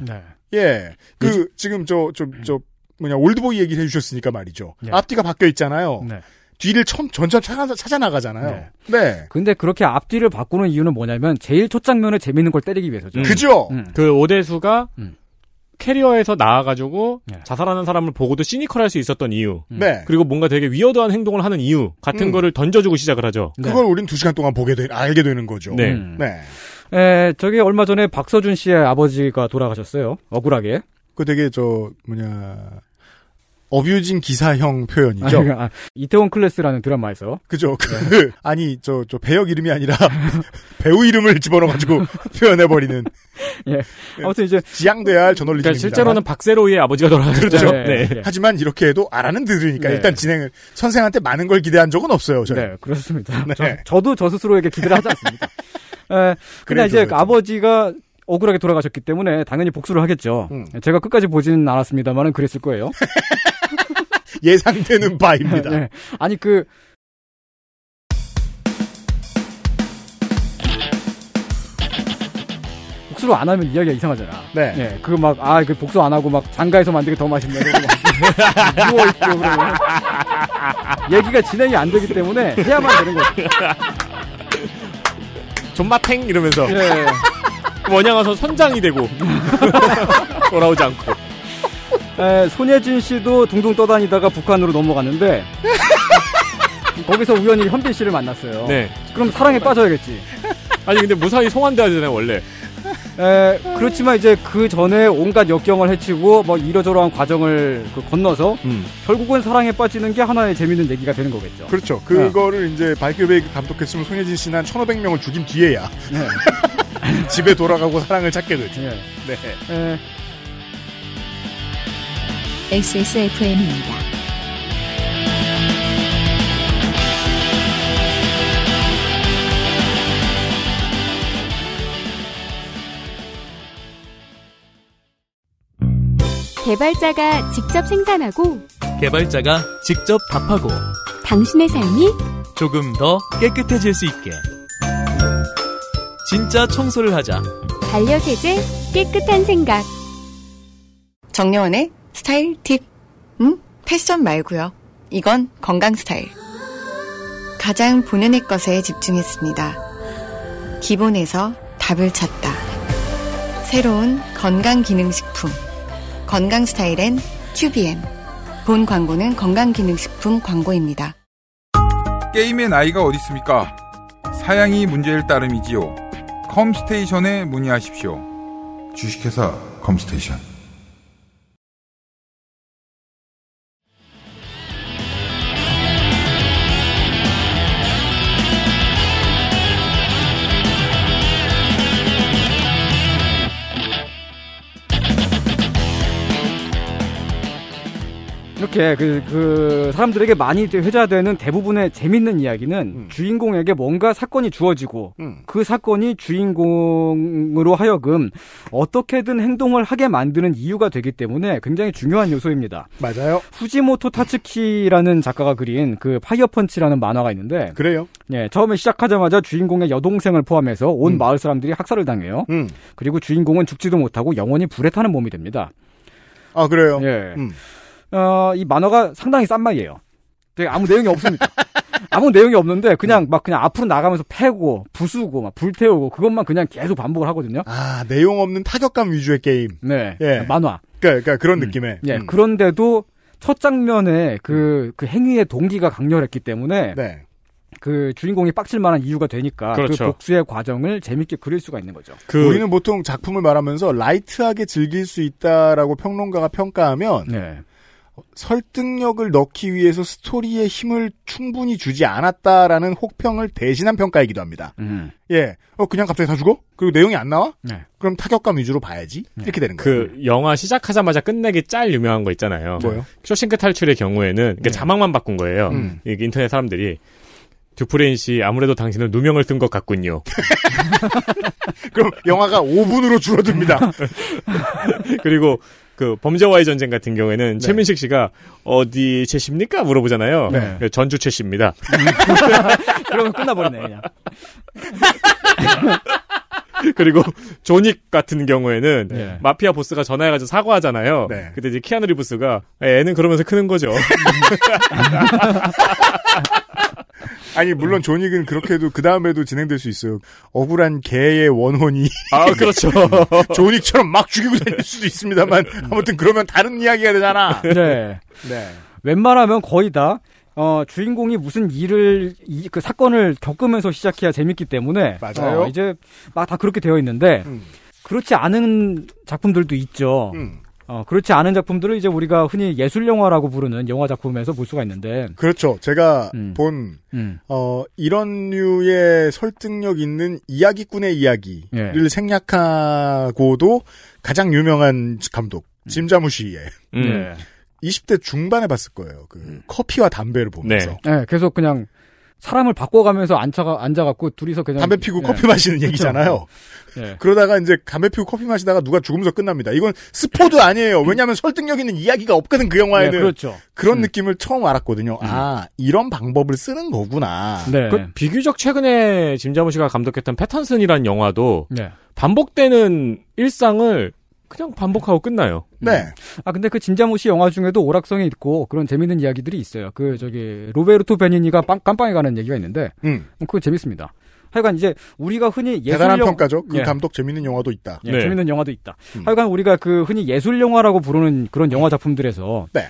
예. 그 지금 저 저 저 뭐냐 올드보이 얘기를 해주셨으니까 말이죠. 네. 앞뒤가 바뀌어 있잖아요. 네. 뒤를 첨 전점 찾아, 찾아 나가잖아요. 네. 근데 그렇게 앞뒤를 바꾸는 이유는 뭐냐면 제일 첫 장면에 재밌는 걸 때리기 위해서죠. 음. 그죠? 음. 그 오대수가 음. 캐리어에서 나와가지고 네. 자살하는 사람을 보고도 시니컬할 수 있었던 이유. 네. 그리고 뭔가 되게 위어드한 행동을 하는 이유 같은 음. 거를 던져주고 시작을 하죠. 그걸 우린 두 시간 동안 보게 되, 알게 되는 거죠. 네. 음. 네. 에, 저기 얼마 전에 박서준 씨의 아버지가 돌아가셨어요. 억울하게. 그 되게 저 뭐냐 어뷰징 기사형 표현이죠. 아, 이태원 클래스라는 드라마에서 그죠. 그 아니 저 저 배역 이름이 아니라 [laughs] 배우 이름을 집어넣어가지고 [laughs] 표현해버리는 [laughs] 예. 아무튼 이제 지양돼야 할 저널리즘입니다. 그러니까 실제로는 박세로이의 아버지가 돌아가셨죠. 그렇죠. 네. 네. 하지만 이렇게 해도 알아는 들으니까 네. 일단 진행을 선생한테 많은 걸 기대한 적은 없어요. 저희. 네, 그렇습니다. 네. 저, 도저 스스로에게 기대를 하지 않습니다. 에, 근데 그래, 이제. 그 아버지가 억울하게 돌아가셨기 때문에 당연히 복수를 하겠죠. 음. 제가 끝까지 보지는 않았습니다만은 그랬을 거예요. 예상되는 바입니다. [laughs] 네. 아니 그 복수를 안 하면 이야기가 이상하잖아. 네. 예, 그 막, 아, 그 복수 안 하고 막 장가에서 만들기 더 맛있네. [laughs] 누워있고 그러면. 얘기가 진행이 안 되기 때문에 해야만 되는 거죠. 존마탱 이러면서 예. 원양 와서 선장이 되고 [laughs] 돌아오지 않고. 에, 손예진 씨도 둥둥 떠다니다가 북한으로 넘어갔는데 [laughs] 거기서 우연히 현빈 씨를 만났어요. 네. 그럼 사랑에 빠져야겠지. 아니 근데 무사히 송환돼 하잖아요 원래. 에, 그렇지만 이제 그 전에 온갖 역경을 헤치고 뭐 이러저러한 과정을 그 건너서 음. 결국은 사랑에 빠지는 게 하나의 재밌는 얘기가 되는 거겠죠. 그렇죠. 그거를 이제 바이크베이크 감독했으면 손예진 씨는 한 1,500명을 죽인 뒤에야 네. [laughs] 집에 돌아가고 사랑을 찾게 되죠. 예. 네. 에, XSFM입니다. 개발자가 직접 생산하고 개발자가 직접 답하고 당신의 삶이 조금 더 깨끗해질 수 있게 진짜 청소를 하자 반려세제 깨끗한 생각 정려원의 스타일 팁. 음? 패션 말고요. 이건 건강 스타일. 가장 본연의 것에 집중했습니다. 기본에서 답을 찾다. 새로운 건강기능식품. 건강 스타일엔 튜비엔. 본 광고는 건강기능식품 광고입니다. 게임의 나이가 어디 있습니까? 사양이 문제일 따름이지요. 컴스테이션에 문의하십시오. 주식회사 컴스테이션. 이렇게 그, 그 사람들에게 많이 회자되는 대부분의 재밌는 이야기는 음. 주인공에게 뭔가 사건이 주어지고 그 사건이 주인공으로 하여금 어떻게든 행동을 하게 만드는 이유가 되기 때문에 굉장히 중요한 요소입니다. 맞아요. 후지모토 타츠키라는 작가가 그린 그 파이어 펀치라는 만화가 있는데 그래요? 예, 처음에 시작하자마자 주인공의 여동생을 포함해서 온 마을 사람들이 학살을 당해요. 음. 그리고 주인공은 죽지도 못하고 영원히 불에 타는 몸이 됩니다. 아 그래요? 예. 음. 어, 이 만화가 상당히 싼 말이에요. 되게 아무 내용이 없습니다. [laughs] 아무 내용이 없는데 그냥 막 그냥 앞으로 나가면서 패고 부수고 막 불태우고 그것만 그냥 계속 반복을 하거든요. 아 내용 없는 타격감 위주의 게임. 네. 예. 만화. 그러니까, 그러니까 그런 느낌의. 예. 음. 그런데도 첫 장면에 그, 그 행위의 동기가 강렬했기 때문에 네. 그 주인공이 빡칠 만한 이유가 되니까 그 그렇죠. 복수의 과정을 재밌게 그릴 수가 있는 거죠. 우리는 보통 작품을 말하면서 라이트하게 즐길 수 있다라고 평론가가 평가하면 네. 설득력을 넣기 위해서 스토리에 힘을 충분히 주지 않았다라는 혹평을 대신한 평가이기도 합니다. 음. 예, 어 그냥 갑자기 다 죽어? 그리고 내용이 안 나와? 네. 그럼 타격감 위주로 봐야지 이렇게 되는 거예요. 그 영화 시작하자마자 끝내기 짤 유명한 거 있잖아요. 뭐요? 쇼싱크 탈출의 경우에는 그 자막만 바꾼 거예요. 음. 인터넷 사람들이 듀프레인 씨 아무래도 당신은 누명을 쓴 것 같군요. [laughs] 그럼 영화가 5분으로 줄어듭니다. [laughs] 그리고 그 범죄와의 전쟁 같은 경우에는 최민식 씨가 어디 최씨입니까 물어보잖아요. 네. 그 전주 최씨입니다. [laughs] 그러면 끝나버리네 그냥. [laughs] 그리고 존 윅 같은 경우에는 네. 마피아 보스가 전화해가지고 사과하잖아요. 네. 그때 이제 키아누 리브스가 애는 그러면서 크는 거죠. [laughs] 아니 물론 존익은 그렇게도 그 다음에도 진행될 수 있어요. 억울한 개의 원혼이 아 그렇죠. [laughs] 존익처럼 막 죽이고 다닐 수도 있습니다만 아무튼 그러면 다른 이야기가 되잖아. 네. 네. 웬만하면 거의 다 어, 주인공이 무슨 일을 이, 그 사건을 겪으면서 시작해야 재밌기 때문에 맞아요. 어, 이제 막 다 그렇게 되어 있는데 음. 그렇지 않은 작품들도 있죠. 음. 어, 그렇지 않은 작품들을 이제 우리가 흔히 예술 영화라고 부르는 영화 작품에서 볼 수가 있는데 그렇죠. 제가 음. 본 음. 어, 이런 류의 설득력 있는 이야기꾼의 이야기를 예. 생략하고도 가장 유명한 감독 짐자무시의 음. 네. 20대 중반에 봤을 거예요. 그 커피와 담배를 보면서 네, 계속 그냥 사람을 바꿔가면서 앉아가 앉아갖고 둘이서 그냥 담배 피고 예. 커피 마시는 얘기잖아요. 예. 그러다가 이제 담배 피고 커피 마시다가 누가 죽으면서 끝납니다. 이건 스포도 아니에요. 왜냐하면 설득력 있는 이야기가 없거든 그 영화에는. 네, 그렇죠. 런 음. 느낌을 처음 알았거든요. 아 이런 방법을 쓰는 거구나. 네. 그 비교적 최근에 짐자무 씨가 감독했던 패턴슨이라는 영화도 네. 반복되는 일상을 그냥 반복하고 끝나요. 네. 아 근데 그 진자모시 영화 중에도 오락성이 있고 그런 재밌는 이야기들이 있어요. 그 저기 로베르토 베니니가 빵, 깜빵에 가는 얘기가 있는데 음. 그거 재밌습니다. 하여간 이제 우리가 흔히 예술 대단한 영- 평가죠. 그 예. 감독 재밌는 영화도 있다. 예, 네. 재밌는 영화도 있다. 음. 하여간 우리가 그 흔히 예술 영화라고 부르는 그런 영화 작품들에서 네.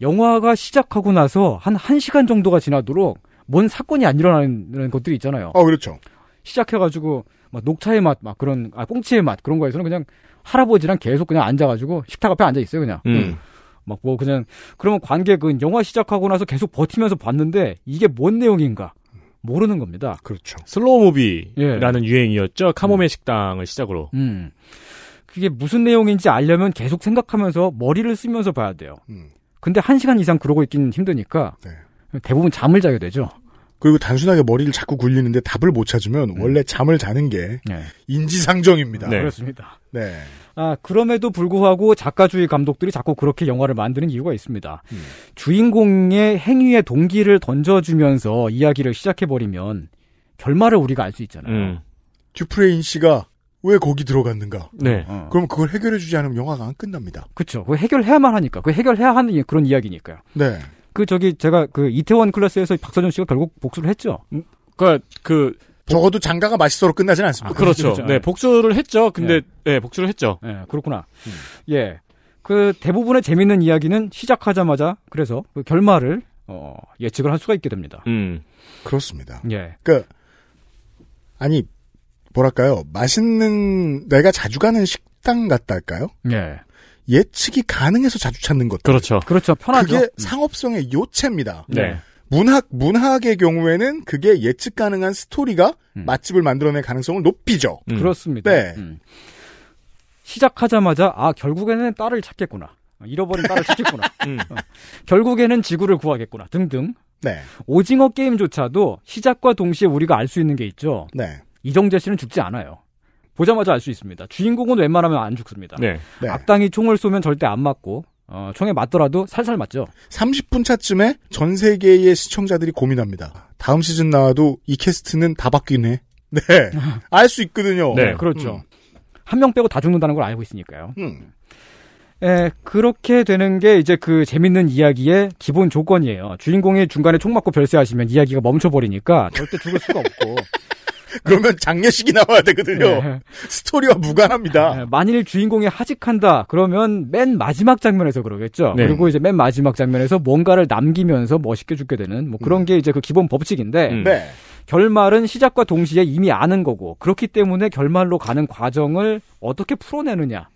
영화가 시작하고 나서 한 1시간 정도가 지나도록 뭔 사건이 안 일어나는 것들이 있잖아요. 어 그렇죠. 시작해가지고 막 녹차의 맛, 막 그런 아 꽁치의 맛 그런 거에서는 그냥 할아버지랑 계속 그냥 앉아가지고 식탁 앞에 앉아 있어요 그냥. 음. 막 뭐 그냥 그러면 관객은 영화 시작하고 나서 계속 버티면서 봤는데 이게 뭔 내용인가 모르는 겁니다. 그렇죠. slow movie라는 유행이었죠. 카모메 식당을 시작으로. 음. 그게 무슨 내용인지 알려면 계속 생각하면서 머리를 쓰면서 봐야 돼요. 음. 근데 한 시간 이상 그러고 있긴 힘드니까 네. 대부분 잠을 자게 되죠. 그리고 단순하게 머리를 자꾸 굴리는데 답을 못 찾으면 원래 잠을 자는 게 네. 인지상정입니다. 네. 그렇습니다. 네. 아, 그럼에도 불구하고 작가주의 감독들이 자꾸 그렇게 영화를 만드는 이유가 있습니다. 음. 주인공의 행위의 동기를 던져주면서 이야기를 시작해버리면 결말을 우리가 알 수 있잖아요. 음. 듀프레인 씨가 왜 거기 들어갔는가? 네. 어. 그럼 그걸 해결해주지 않으면 영화가 안 끝납니다. 그쵸. 그 해결해야만 하니까. 그 해결해야 하는 그런 이야기니까요. 네. 그 저기 제가 그 이태원 클래스에서 박서준 씨가 결국 복수를 했죠. 그러니까 그 적어도 장가가 맛있어로 끝나진 않습니다. 그렇죠. 그렇죠. 네, 복수를 했죠. 근데 네, 복수를 했죠. 예, 그렇구나. 음. 예. 그 대부분의 재밌는 이야기는 시작하자마자 그래서 그 결말을 어, 예측을 할 수가 있게 됩니다. 음. 그렇습니다. 예. 그 아니 뭐랄까요? 맛있는 내가 자주 가는 식당 같달까요? 예. 예측이 가능해서 자주 찾는 것. 그렇죠. 그렇죠. 편하죠. 그게 상업성의 요체입니다. 네. 문학 문학의 경우에는 그게 예측 가능한 스토리가 음. 맛집을 만들어낼 가능성을 높이죠. 음. 그렇습니다. 네. 음. 시작하자마자 아 결국에는 딸을 찾겠구나. 잃어버린 딸을 찾겠구나. [laughs] 어, 결국에는 지구를 구하겠구나. 등등. 네. 오징어 게임조차도 시작과 동시에 우리가 알 수 있는 게 있죠. 네. 이정재 씨는 죽지 않아요. 보자마자 알 수 있습니다. 주인공은 웬만하면 안 죽습니다. 네. 네. 악당이 총을 쏘면 절대 안 맞고 어, 총에 맞더라도 살살 맞죠. 30분 차쯤에 전 세계의 시청자들이 고민합니다. 다음 시즌 나와도 이 캐스트는 다 바뀌네. 네. [laughs] 알 수 있거든요. 네, 그렇죠. 한명 빼고 다 죽는다는 걸 알고 있으니까요. 음. 에, 그렇게 되는 게 이제 그 재밌는 이야기의 기본 조건이에요. 주인공이 중간에 총 맞고 별세하시면 이야기가 멈춰버리니까 [laughs] 절대 죽을 수가 없고. 그러면 장례식이 나와야 되거든요. 네. 스토리와 무관합니다. 네, 만일 주인공이 하직한다 그러면 맨 마지막 장면에서 그러겠죠. 네. 그리고 이제 맨 마지막 장면에서 뭔가를 남기면서 멋있게 죽게 되는 뭐 그런 게 이제 그 기본 법칙인데 음. 네. 결말은 시작과 동시에 이미 아는 거고 그렇기 때문에 결말로 가는 과정을 어떻게 풀어내느냐가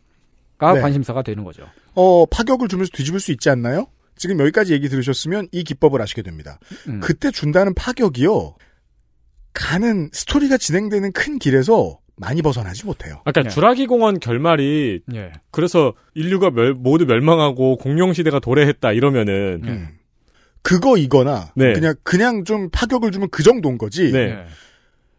네. 관심사가 되는 거죠. 어, 파격을 주면서 뒤집을 수 있지 않나요? 지금 여기까지 얘기 들으셨으면 이 기법을 아시게 됩니다. 음. 그때 준다는 파격이요. 가는 스토리가 진행되는 큰 길에서 많이 벗어나지 못해요. 아까 네. 주라기 공원 결말이 예. 그래서 인류가 멸- 모두 멸망하고 공룡 시대가 도래했다 이러면은 음. 그거 이거나 네. 그냥 그냥 좀 파격을 주면 그 정도인 거지. 네.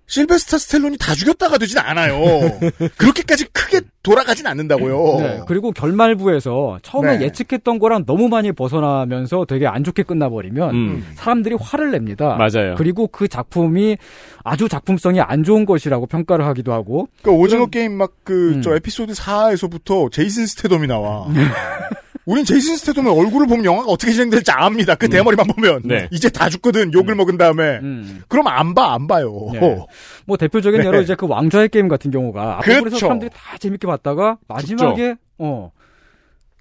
실베스타 스텔론이 다 죽였다가 되진 않아요. [laughs] 그렇게까지 크게 돌아가진 않는다고요. 네, 그리고 결말부에서 처음에 네. 예측했던 거랑 너무 많이 벗어나면서 되게 안 좋게 끝나버리면 음. 사람들이 화를 냅니다. 맞아요. 그리고 그 작품이 아주 작품성이 안 좋은 것이라고 평가를 하기도 하고. 그러니까 오징어 게임 막그 음. 저 에피소드 4에서부터 제이슨 스테덤이 나와. [laughs] 우린 제이슨 스테덤의 얼굴을 보면 영화가 어떻게 진행될지 압니다. 그 대머리만 보면 네. 이제 다 죽거든 욕을 먹은 다음에. 음. 그럼 안 봐, 안 봐요. 네. 뭐 대표적인 네. 예로 이제 그 왕좌의 게임 같은 경우가 앞부분에서 그렇죠. 사람들이 다 재밌게 봤다가 마지막에 어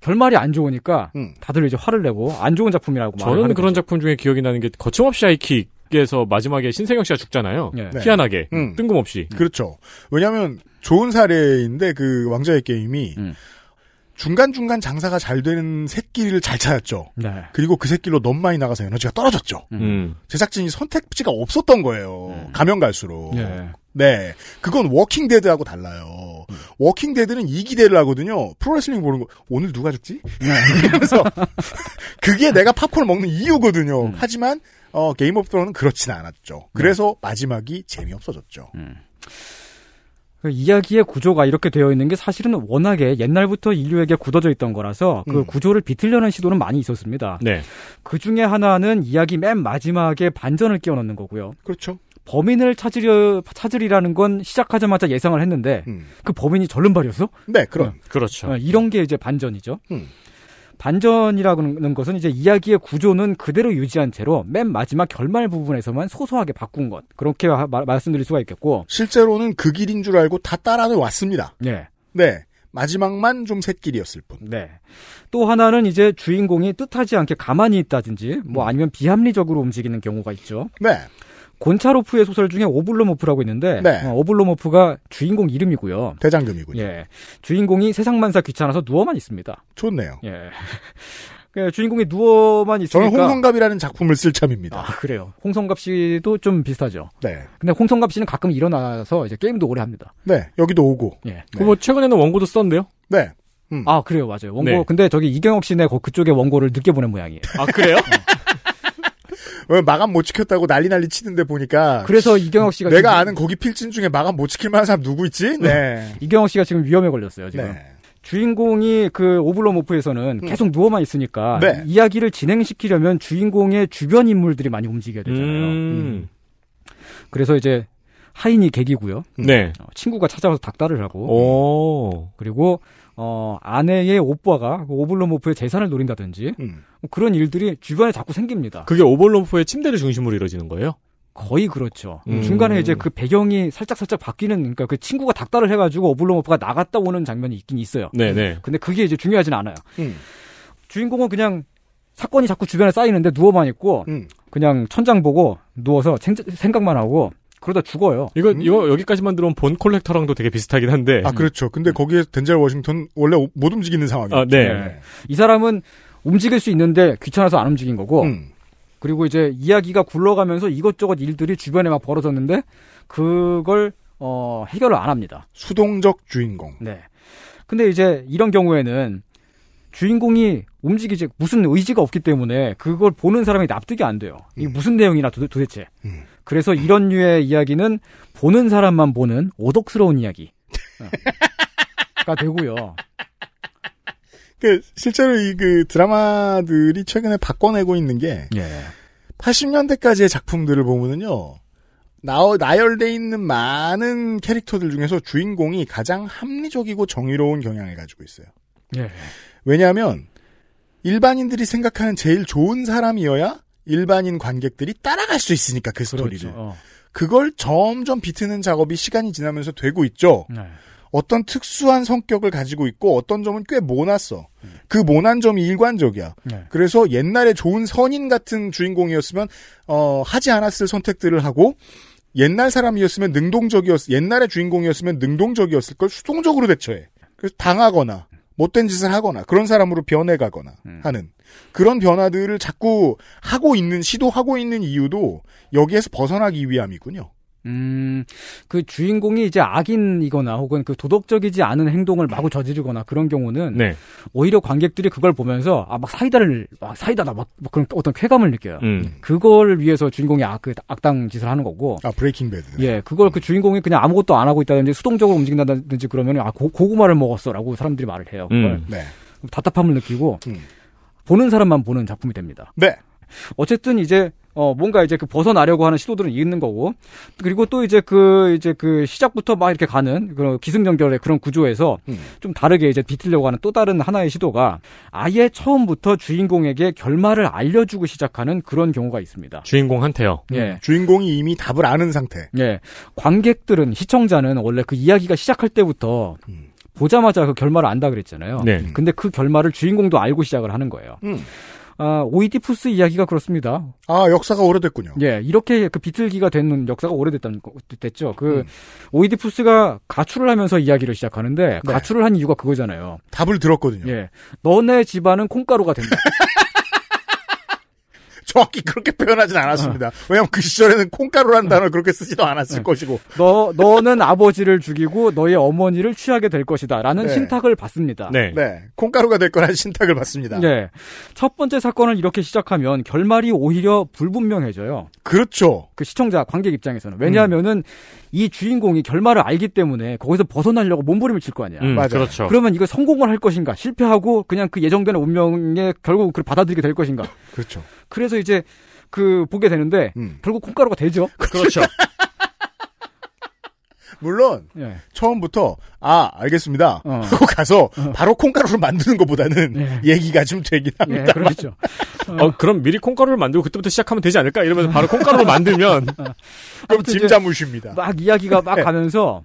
결말이 안 좋으니까 음. 다들 이제 화를 내고 안 좋은 작품이라고 말을 저는 그런 작품 중에 기억이 나는 게 거침없이 하이킥에서 마지막에 신세경 씨가 죽잖아요. 네. 희한하게 음. 뜬금없이. 그렇죠. 왜냐하면 좋은 사례인데 그 왕좌의 게임이 음. 중간 중간 장사가 잘 되는 새끼를 잘 찾았죠. 네. 그리고 그 새끼로 너무 많이 나가서 에너지가 떨어졌죠. 음. 제작진이 선택지가 없었던 거예요. 가면 갈수록. 네. 네. 그건 워킹 데드하고 달라요. 워킹 데드는 이 기대를 하거든요. 프로레슬링 보는 거, 오늘 누가 죽지? [laughs] 그래서, [laughs] 그게 내가 팝콘을 먹는 이유거든요. 하지만, 어, 게임 오브 트론은 그렇진 않았죠. 그래서 마지막이 재미없어졌죠. 그 이야기의 구조가 이렇게 되어 있는 게 사실은 워낙에 옛날부터 인류에게 굳어져 있던 거라서 그 음. 구조를 비틀려는 시도는 많이 있었습니다. 네. 그 중에 하나는 이야기 맨 마지막에 반전을 끼워 넣는 거고요. 그렇죠. 범인을 찾으려 찾으리라는 건 시작하자마자 예상을 했는데 음. 그 범인이 절름발이었어? 네, 그럼. 그렇죠. 어, 이런 게 이제 반전이죠. 음. 반전이라는 것은 이제 이야기의 구조는 그대로 유지한 채로 맨 마지막 결말 부분에서만 소소하게 바꾼 것 그렇게 하- 마- 말씀드릴 수가 있겠고. 실제로는 그 길인 줄 알고 다 따라는 왔습니다. 네. 네. 마지막만 좀 샛길이었을 뿐. 네. 또 하나는 이제 주인공이 뜻하지 않게 가만히 있다든지 뭐 음. 아니면 비합리적으로 움직이는 경우가 있죠. 네. 곤차로프의 소설 중에 오블로모프라고 있는데 네. 어, 오블로모프가 주인공 이름이고요. 대장금이군요. 예. 주인공이 세상만사 귀찮아서 누워만 있습니다. 좋네요. 예. [laughs] 그 주인공이 누워만 있으니까 저는 홍성갑이라는 작품을 쓸 참입니다. 아, 그래요. 홍성갑 씨도 좀 비슷하죠. 네. 근데 홍성갑 씨는 가끔 일어나서 이제 게임도 오래 합니다. 네. 여기도 오고. 예. 그뭐 최근에는 원고도 썼는데요. 네. 음. 아, 그래요. 맞아요. 원고 네. 근데 저기 이경혁 씨네 거- 그쪽에 원고를 늦게 보낸 모양이에요. 아 그래요? 왜 마감 못 지켰다고 난리 난리 치는데 보니까 그래서 이경혁 씨가 내가 지금- 아는 거기 필진 중에 마감 못 지킬 만한 사람 누구 있지? 네. [laughs] 이경혁 씨가 지금 위험에 걸렸어요, 지금. 네. 주인공이 그 오블로모프에서는 계속 누워만 있으니까 네. 이야기를 진행시키려면 주인공의 주변 인물들이 많이 움직여야 되잖아요. 음. 그래서 이제 하인이 계기고요. 네. 어, 친구가 찾아와서 닥달을 하고 오. 그리고 어 아내의 오빠가 그 오블로모프의 재산을 노린다든지 음. 뭐 그런 일들이 주변에 자꾸 생깁니다. 그게 오벌럼프의 침대를 중심으로 이루어지는 거예요? 거의 그렇죠. 음. 중간에 이제 그 배경이 살짝 살짝 바뀌는 그러니까 그 친구가 닥달을 해가지고 오블로모프가 나갔다 오는 장면이 있긴 있어요. 네네. 근데 그게 이제 중요하진 않아요. 음. 주인공은 그냥 사건이 자꾸 주변에 쌓이는데 누워만 있고 음. 그냥 천장 보고 누워서 생, 생각만 하고 그러다 죽어요. 이거 이거 여기까지만 들어온 본 콜렉터랑도 되게 비슷하긴 한데. 아 그렇죠. 근데 거기에 덴젤 워싱턴 원래 오- 못 움직이는 상황이에요. 아, 네. 이 사람은 움직일 수 있는데 귀찮아서 안 움직인 거고 음. 그리고 이제 이야기가 굴러가면서 이것저것 일들이 주변에 막 벌어졌는데 그걸 어 해결을 안 합니다. 수동적 주인공. 네. 근데 이제 이런 경우에는 주인공이 움직이지 무슨 의지가 없기 때문에 그걸 보는 사람이 납득이 안 돼요. 이게 무슨 내용이나 도, 도대체. 그래서 이런 류의 이야기는 보는 사람만 보는 오독스러운 이야기가 되고요. 그 실제로 이 그 드라마들이 최근에 바꿔내고 있는 게 예. 80년대까지의 작품들을 보면은요. 나, 나열돼 있는 많은 캐릭터들 중에서 주인공이 가장 합리적이고 정의로운 경향을 가지고 있어요. 예. 왜냐하면 일반인들이 생각하는 제일 좋은 사람이어야 일반인 관객들이 따라갈 수 있으니까 그 스토리를. 그렇죠. 어. 그걸 점점 비트는 작업이 시간이 지나면서 되고 있죠. 네. 어떤 특수한 성격을 가지고 있고 어떤 점은 꽤 모났어. 그 모난 점이 일관적이야. 네. 그래서 옛날에 좋은 선인 같은 주인공이었으면 어, 하지 않았을 선택들을 하고 옛날 사람이었으면 능동적이었 옛날의 주인공이었으면 능동적이었을 걸 수동적으로 대처해. 그래서 당하거나 못된 짓을 하거나 그런 사람으로 변해가거나 하는 그런 변화들을 자꾸 하고 있는 시도하고 있는 이유도 여기에서 벗어나기 위함이군요. 음, 그 주인공이 이제 악인이거나 혹은 그 도덕적이지 않은 행동을 마구 저지르거나 그런 경우는 네. 오히려 관객들이 그걸 보면서 아 막 사이다를 막 사이다다 막, 막 그런 어떤 쾌감을 느껴요. 음. 그걸 위해서 주인공이 악, 그 악당 짓을 하는 거고. 아 브레이킹 배드. 예, 그걸 그 주인공이 그냥 아무것도 안 하고 있다든지 수동적으로 움직인다든지 그러면 아 고, 고구마를 먹었어라고 사람들이 말을 해요. 그걸 음. 네. 답답함을 느끼고 음. 보는 사람만 보는 작품이 됩니다. 네. 어쨌든 이제 어 뭔가 이제 그 벗어나려고 하는 시도들은 있는 거고 그리고 또 이제 그 이제 그 시작부터 막 이렇게 가는 그런 기승전결의 그런 구조에서 음. 좀 다르게 이제 비틀려고 하는 또 다른 하나의 시도가 아예 처음부터 주인공에게 결말을 알려주고 시작하는 그런 경우가 있습니다. 주인공한테요. 예. 주인공이 이미 답을 아는 상태. 예. 관객들은 시청자는 원래 그 이야기가 시작할 때부터 보자마자 그 결말을 안다 그랬잖아요. 네. 근데 그 결말을 주인공도 알고 시작을 하는 거예요. 음. 아, 오이디푸스 이야기가 그렇습니다. 아 역사가 오래됐군요. 예, 이렇게 그 비틀기가 된 역사가 오래됐다는 거, 됐죠. 그 음. 오이디푸스가 가출을 하면서 이야기를 시작하는데 네. 가출을 한 이유가 그거잖아요. 답을 들었거든요. 예, 너네 집안은 콩가루가 된다. [laughs] 정확히 그렇게 표현하진 않았습니다. 왜냐하면 그 시절에는 콩가루라는 단어를 그렇게 쓰지도 않았을 네. 것이고. 너 너는 아버지를 죽이고 너의 어머니를 취하게 될 것이다라는 네. 신탁을 받습니다. 네. 네. 콩가루가 될 거라는 신탁을 받습니다. 예. 첫 번째 사건을 이렇게 시작하면 결말이 오히려 불분명해져요. 그렇죠. 그 시청자 관객 입장에서는 왜냐하면은 이 주인공이 결말을 알기 때문에 거기서 벗어나려고 몸부림을 칠 거 아니야. 음, 맞아요. 그렇죠. 그러면 이거 성공을 할 것인가 실패하고 그냥 그 예정되는 운명에 결국 그 받아들이게 될 것인가. 그렇죠. 그래서 이제 그 보게 되는데 음. 결국 콩가루가 되죠. [laughs] 그렇죠. 물론 예. 처음부터 아 알겠습니다 어. 하고 가서 바로 콩가루를 만드는 것보다는 예. 얘기가 좀 되긴 예, 합니다. 그렇죠. [laughs] 어, 그럼 미리 콩가루를 만들고 그때부터 시작하면 되지 않을까? 이러면서 바로 콩가루를 만들면 [laughs] 그럼 아무튼 이제 짐자무십니다. 막 이야기가 막 네. 가면서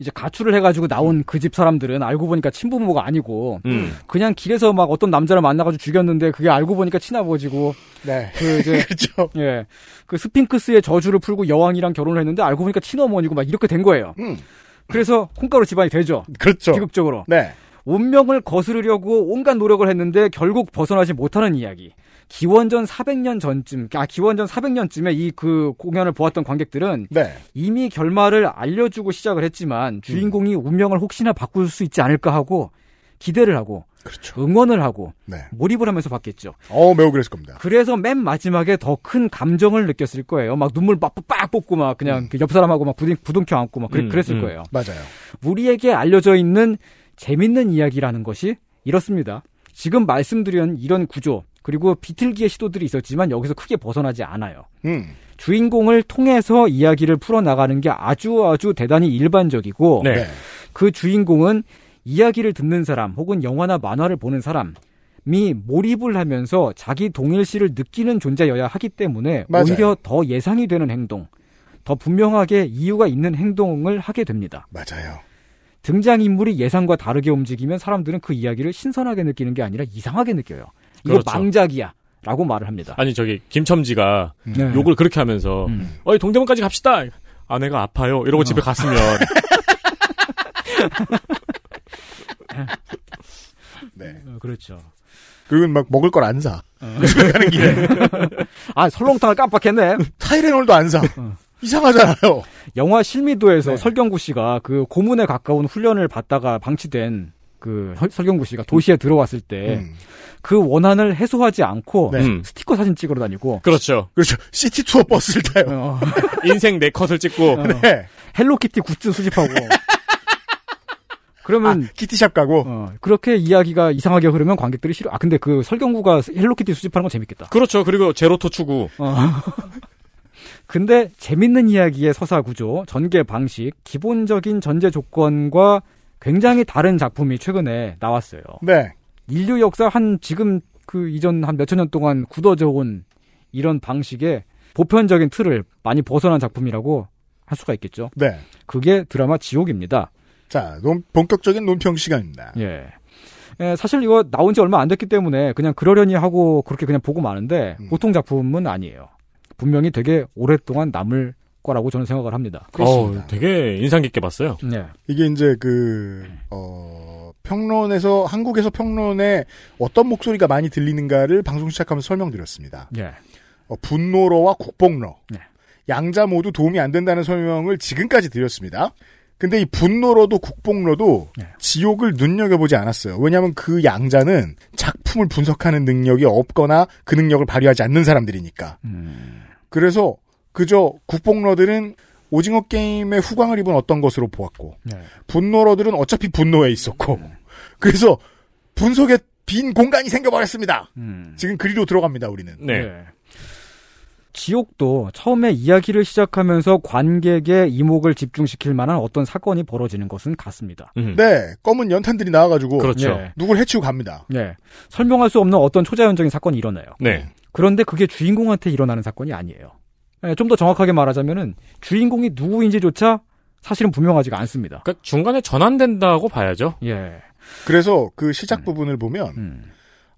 이제 가출을 해가지고 나온 그 집 사람들은 알고 보니까 친부모가 아니고 음. 그냥 길에서 막 어떤 남자를 만나가지고 죽였는데 그게 알고 보니까 친아버지고 네. 그 이제 [laughs] 그렇죠. 예. 그 스핑크스의 저주를 풀고 여왕이랑 결혼을 했는데 알고 보니까 친어머니고 막 이렇게 된 거예요. 음. 그래서 콩가루 집안이 되죠. 그렇죠. 비극적으로. 네. 운명을 거스르려고 온갖 노력을 했는데 결국 벗어나지 못하는 이야기. 기원전 400년 전쯤, 아, 기원전 400년쯤에 이 그 공연을 보았던 관객들은 네. 이미 결말을 알려주고 시작을 했지만 주인공이 운명을 혹시나 바꿀 수 있지 않을까 하고 기대를 하고 그렇죠. 응원을 하고 네. 몰입을 하면서 봤겠죠. 어 매우 그랬을 겁니다. 그래서 맨 마지막에 더 큰 감정을 느꼈을 거예요. 막 눈물 빡, 빡 뽑고 막 그냥 그옆 사람하고 막 부둥, 부둥켜 안고 막 그랬, 음, 그랬을 음. 거예요. 맞아요. 우리에게 알려져 있는 재밌는 이야기라는 것이 이렇습니다. 지금 말씀드린 이런 구조 그리고 비틀기의 시도들이 있었지만 여기서 크게 벗어나지 않아요. 음. 주인공을 통해서 이야기를 풀어나가는 게 아주 아주 대단히 일반적이고 네. 네. 그 주인공은 이야기를 듣는 사람 혹은 영화나 만화를 보는 사람이 몰입을 하면서 자기 동일시를 느끼는 존재여야 하기 때문에 맞아요. 오히려 더 예상이 되는 행동, 더 분명하게 이유가 있는 행동을 하게 됩니다. 맞아요. 등장인물이 예상과 다르게 움직이면 사람들은 그 이야기를 신선하게 느끼는 게 아니라 이상하게 느껴요. 이거 그렇죠. 망작이야. 라고 말을 합니다. 아니 저기 김첨지가 네. 욕을 그렇게 하면서 음. 어이 동대문까지 갑시다. 아내가 아파요. 이러고 집에 갔으면 네. [laughs] 어, 그렇죠. 그리고 막 먹을 걸 안 사. [laughs] 집에 가는 길에 [laughs] 아, 설렁탕을 깜빡했네. 타이레놀도 안 사. 어. 이상하잖아요. 영화 실미도에서 네. 설경구 씨가 그 고문에 가까운 훈련을 받다가 방치된 그 설- 설경구 씨가 도시에 들어왔을 때그 음. 원한을 해소하지 않고 네. 음. 스티커 사진 찍으러 다니고 그렇죠. 그렇죠. 시티 투어 버스를 타요. 어, [laughs] 인생 네 컷을 찍고 네. 헬로키티 굿즈 수집하고 [laughs] 그러면 아, 키티샵 가고. 어, 그렇게 이야기가 이상하게 흐르면 관객들이 싫어. 아 근데 그 설경구가 헬로키티 수집하는 건 재밌겠다. 그렇죠. 그리고 제로투 추고. 어. [laughs] 근데 재밌는 이야기의 서사 구조, 전개 방식, 기본적인 전제 조건과 굉장히 다른 작품이 최근에 나왔어요. 네. 인류 역사 한 지금 그 이전 한 몇천 년 동안 굳어져 온 이런 방식의 보편적인 틀을 많이 벗어난 작품이라고 할 수가 있겠죠. 네. 그게 드라마 지옥입니다. 자, 논- 본격적인 논평 시간입니다. 예. 예, 사실 이거 나온 지 얼마 안 됐기 때문에 그냥 그러려니 하고 그렇게 그냥 보고 마는데 음. 보통 작품은 아니에요. 분명히 되게 오랫동안 남을 거라고 저는 생각을 합니다. 어, 되게 인상 깊게 봤어요. 네. 이게 이제 그, 어, 평론에서, 한국에서 평론에 어떤 목소리가 많이 들리는가를 방송 시작하면서 설명드렸습니다. 예. 어, 분노러와 국뽕러. 네. 양자 모두 도움이 안 된다는 설명을 지금까지 드렸습니다. 근데 이 분노러도 국뽕러도 네. 지옥을 눈여겨보지 않았어요. 왜냐하면 그 양자는 작품을 분석하는 능력이 없거나 그 능력을 발휘하지 않는 사람들이니까. 음. 그래서 그저 국뽕러들은 오징어 게임의 후광을 입은 어떤 것으로 보았고 네. 분노러들은 어차피 분노에 있었고 그래서 분석에 빈 공간이 생겨버렸습니다. 음. 지금 그리로 들어갑니다. 우리는. 네. 지옥도 처음에 이야기를 시작하면서 관객의 이목을 집중시킬 만한 어떤 사건이 벌어지는 것은 같습니다. 음. 네, 검은 연탄들이 나와가지고 그렇죠. 예. 누굴 해치고 갑니다. 네. 설명할 수 없는 어떤 초자연적인 사건이 일어나요. 네. 그런데 그게 주인공한테 일어나는 사건이 아니에요. 좀 더 정확하게 말하자면은 주인공이 누구인지조차 사실은 분명하지가 않습니다. 그러니까 중간에 전환된다고 봐야죠. 예. 그래서 그 시작 부분을 보면 음.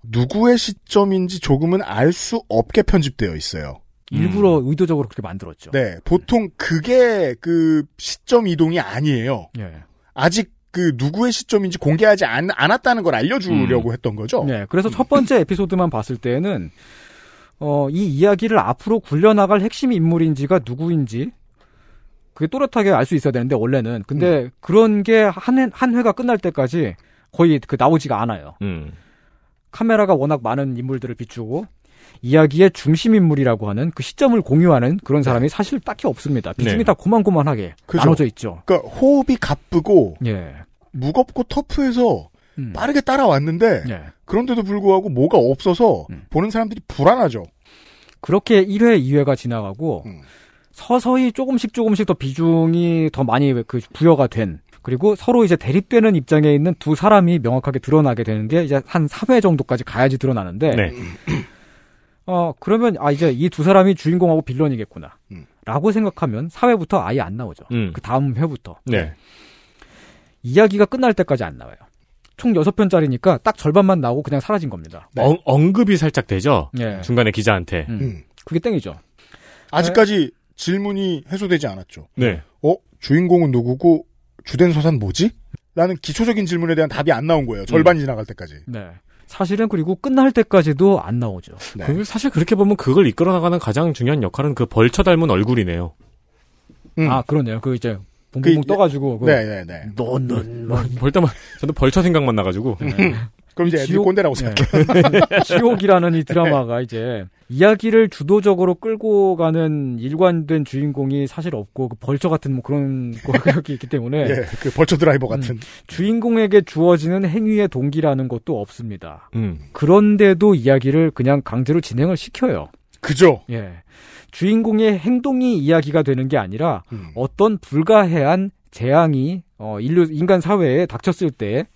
누구의 시점인지 조금은 알 수 없게 편집되어 있어요. 일부러 의도적으로 그렇게 만들었죠. 네, 보통 그게 그 시점 이동이 아니에요. 예. 아직 그 누구의 시점인지 공개하지 않, 않았다는 걸 알려주려고 했던 거죠. 네. 그래서 첫 번째 에피소드만 봤을 때는 어, 이 이야기를 앞으로 굴려나갈 핵심 인물인지가 누구인지 그게 또렷하게 알 수 있어야 되는데 원래는 근데 그런 게한한 회가 끝날 때까지 거의 그 나오지가 않아요. 음. 카메라가 워낙 많은 인물들을 비추고 이야기의 중심 인물이라고 하는 그 시점을 공유하는 그런 사람이 사실 딱히 없습니다. 비중이 네. 다 고만고만하게 그죠. 나눠져 있죠. 그러니까 호흡이 가쁘고 예. 무겁고 터프해서 음. 빠르게 따라왔는데 예. 그런데도 불구하고 뭐가 없어서 음. 보는 사람들이 불안하죠. 그렇게 1회, 2회가 지나가고 음. 서서히 조금씩 조금씩 더 비중이 더 많이 그 부여가 된 그리고 서로 이제 대립되는 입장에 있는 두 사람이 명확하게 드러나게 되는 게 이제 한 3회 정도까지 가야지 드러나는데 네. 어 그러면 아 이제 이 두 사람이 주인공하고 빌런이겠구나. 음. 라고 생각하면 4회부터 아예 안 나오죠. 음. 그 다음 회부터. 네. 이야기가 끝날 때까지 안 나와요. 총 6편짜리니까 딱 절반만 나오고 그냥 사라진 겁니다. 네. 엉, 언급이 살짝 되죠. 예. 중간에 기자한테. 음. 음. 그게 땡이죠. 아직까지 질문이 해소되지 않았죠. 네. 어? 주인공은 누구고 주된 서사는 뭐지? 라는 기초적인 질문에 대한 답이 안 나온 거예요. 절반이 지나갈 때까지. 네. 사실은 그리고 끝날 때까지도 안 나오죠. 네. 그 사실 그렇게 보면 그걸 이끌어 나가는 가장 중요한 역할은 그 벌처 닮은 얼굴이네요. 음. 아, 그러네요. 그 이제 봉봉봉 그- 떠가지고. 그 네네네. 너는 뭐, 볼 때만 저도 벌처 생각만 나가지고. 그럼 이제 애들이 지옥- 꼰대라고 네. 생각해. [laughs] 지옥이라는 이 드라마가 이제 이야기를 주도적으로 끌고 가는 일관된 주인공이 사실 없고 그 벌처 같은 뭐 그런 [laughs] 거가 있기 때문에 예, 그 벌처 드라이버 같은. 주인공에게 주어지는 행위의 동기라는 것도 없습니다. 음. 그런데도 이야기를 그냥 강제로 진행을 시켜요. 그죠? 예. 주인공의 행동이 이야기가 되는 게 아니라 음. 어떤 불가해한 재앙이 어, 인류 인간 사회에 닥쳤을 때